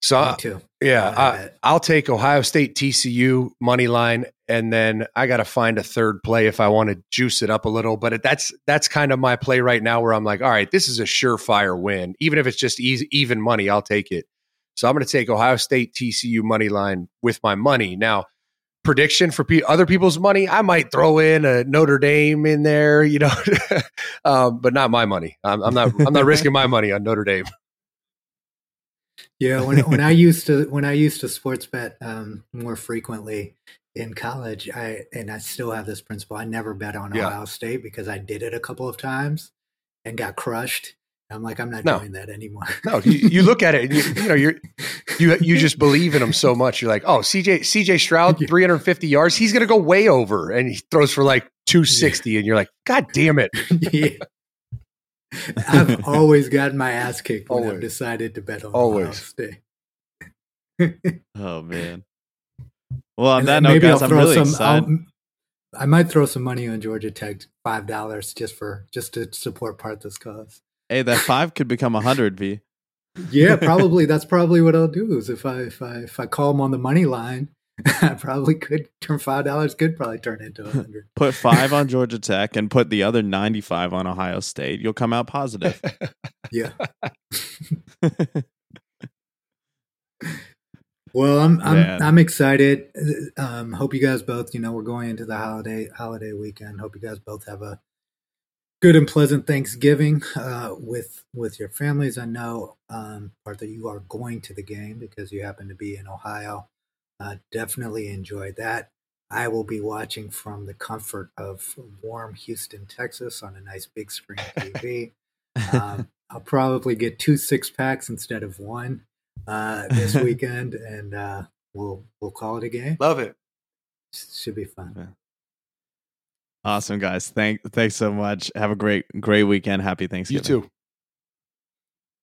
[SPEAKER 3] So I- yeah,
[SPEAKER 4] I
[SPEAKER 3] I,
[SPEAKER 4] bet.
[SPEAKER 3] I'll take Ohio State TCU money line, and then I got to find a third play if I want to juice it up a little. But it, that's that's kind of my play right now, where I'm like, all right, this is a surefire win, even if it's just easy, even money, I'll take it. So I'm going to take Ohio State TCU money line with my money now. Prediction for pe- other people's money, I might throw in a Notre Dame in there, you know, um, but not my money. I'm, I'm not. I'm not risking my money on Notre Dame.
[SPEAKER 4] Yeah, when when I used to when I used to sports bet um, more frequently in college, I and I still have this principle. I never bet on
[SPEAKER 3] Yeah.
[SPEAKER 4] Ohio State because I did it a couple of times and got crushed. I'm like, I'm not
[SPEAKER 3] No.
[SPEAKER 4] doing that anymore.
[SPEAKER 3] No, you, you look at it, and you, you know, you're you you just believe in him so much. You're like, oh, CJ CJ Stroud, 350 yards, he's gonna go way over, and he throws for like 260, and you're like, God damn it!
[SPEAKER 4] yeah. I've always gotten my ass kicked when I've decided to bet on
[SPEAKER 3] Always.
[SPEAKER 4] Ohio State.
[SPEAKER 2] oh man. Well, on
[SPEAKER 4] And
[SPEAKER 2] that
[SPEAKER 4] then
[SPEAKER 2] note,
[SPEAKER 4] maybe
[SPEAKER 2] guys,
[SPEAKER 4] I'll
[SPEAKER 2] I'm
[SPEAKER 4] throw
[SPEAKER 2] really
[SPEAKER 4] some.
[SPEAKER 2] excited.
[SPEAKER 4] I'll, I might throw some money on Georgia Tech, five dollars, just for just to support Partha's cause.
[SPEAKER 2] Hey, that five could become a hundred. V.
[SPEAKER 4] Yeah, probably. that's probably what I'll do. Is if I if I if I call them on the money line, I probably could turn five dollars. Could probably turn into a hundred.
[SPEAKER 2] Put five on Georgia Tech and put the other ninety-five on Ohio State. You'll come out positive.
[SPEAKER 4] Yeah. Well, I'm I'm I'm excited. Um, hope you guys both. You know, we're going into the holiday holiday weekend. Hope you guys both have a good and pleasant Thanksgiving uh, with with your families. I know, um, Arthur, you are going to the game because you happen to be in Ohio. Uh, definitely enjoy that. I will be watching from the comfort of warm Houston, Texas, on a nice big screen TV. Um, I'll probably get two six packs instead of one uh, this weekend, and uh, we'll we'll call it a game.
[SPEAKER 3] Love it.
[SPEAKER 4] Should be fun.
[SPEAKER 2] Awesome, guys. Thank thanks so much. Have a great great weekend. Happy Thanksgiving.
[SPEAKER 3] You too.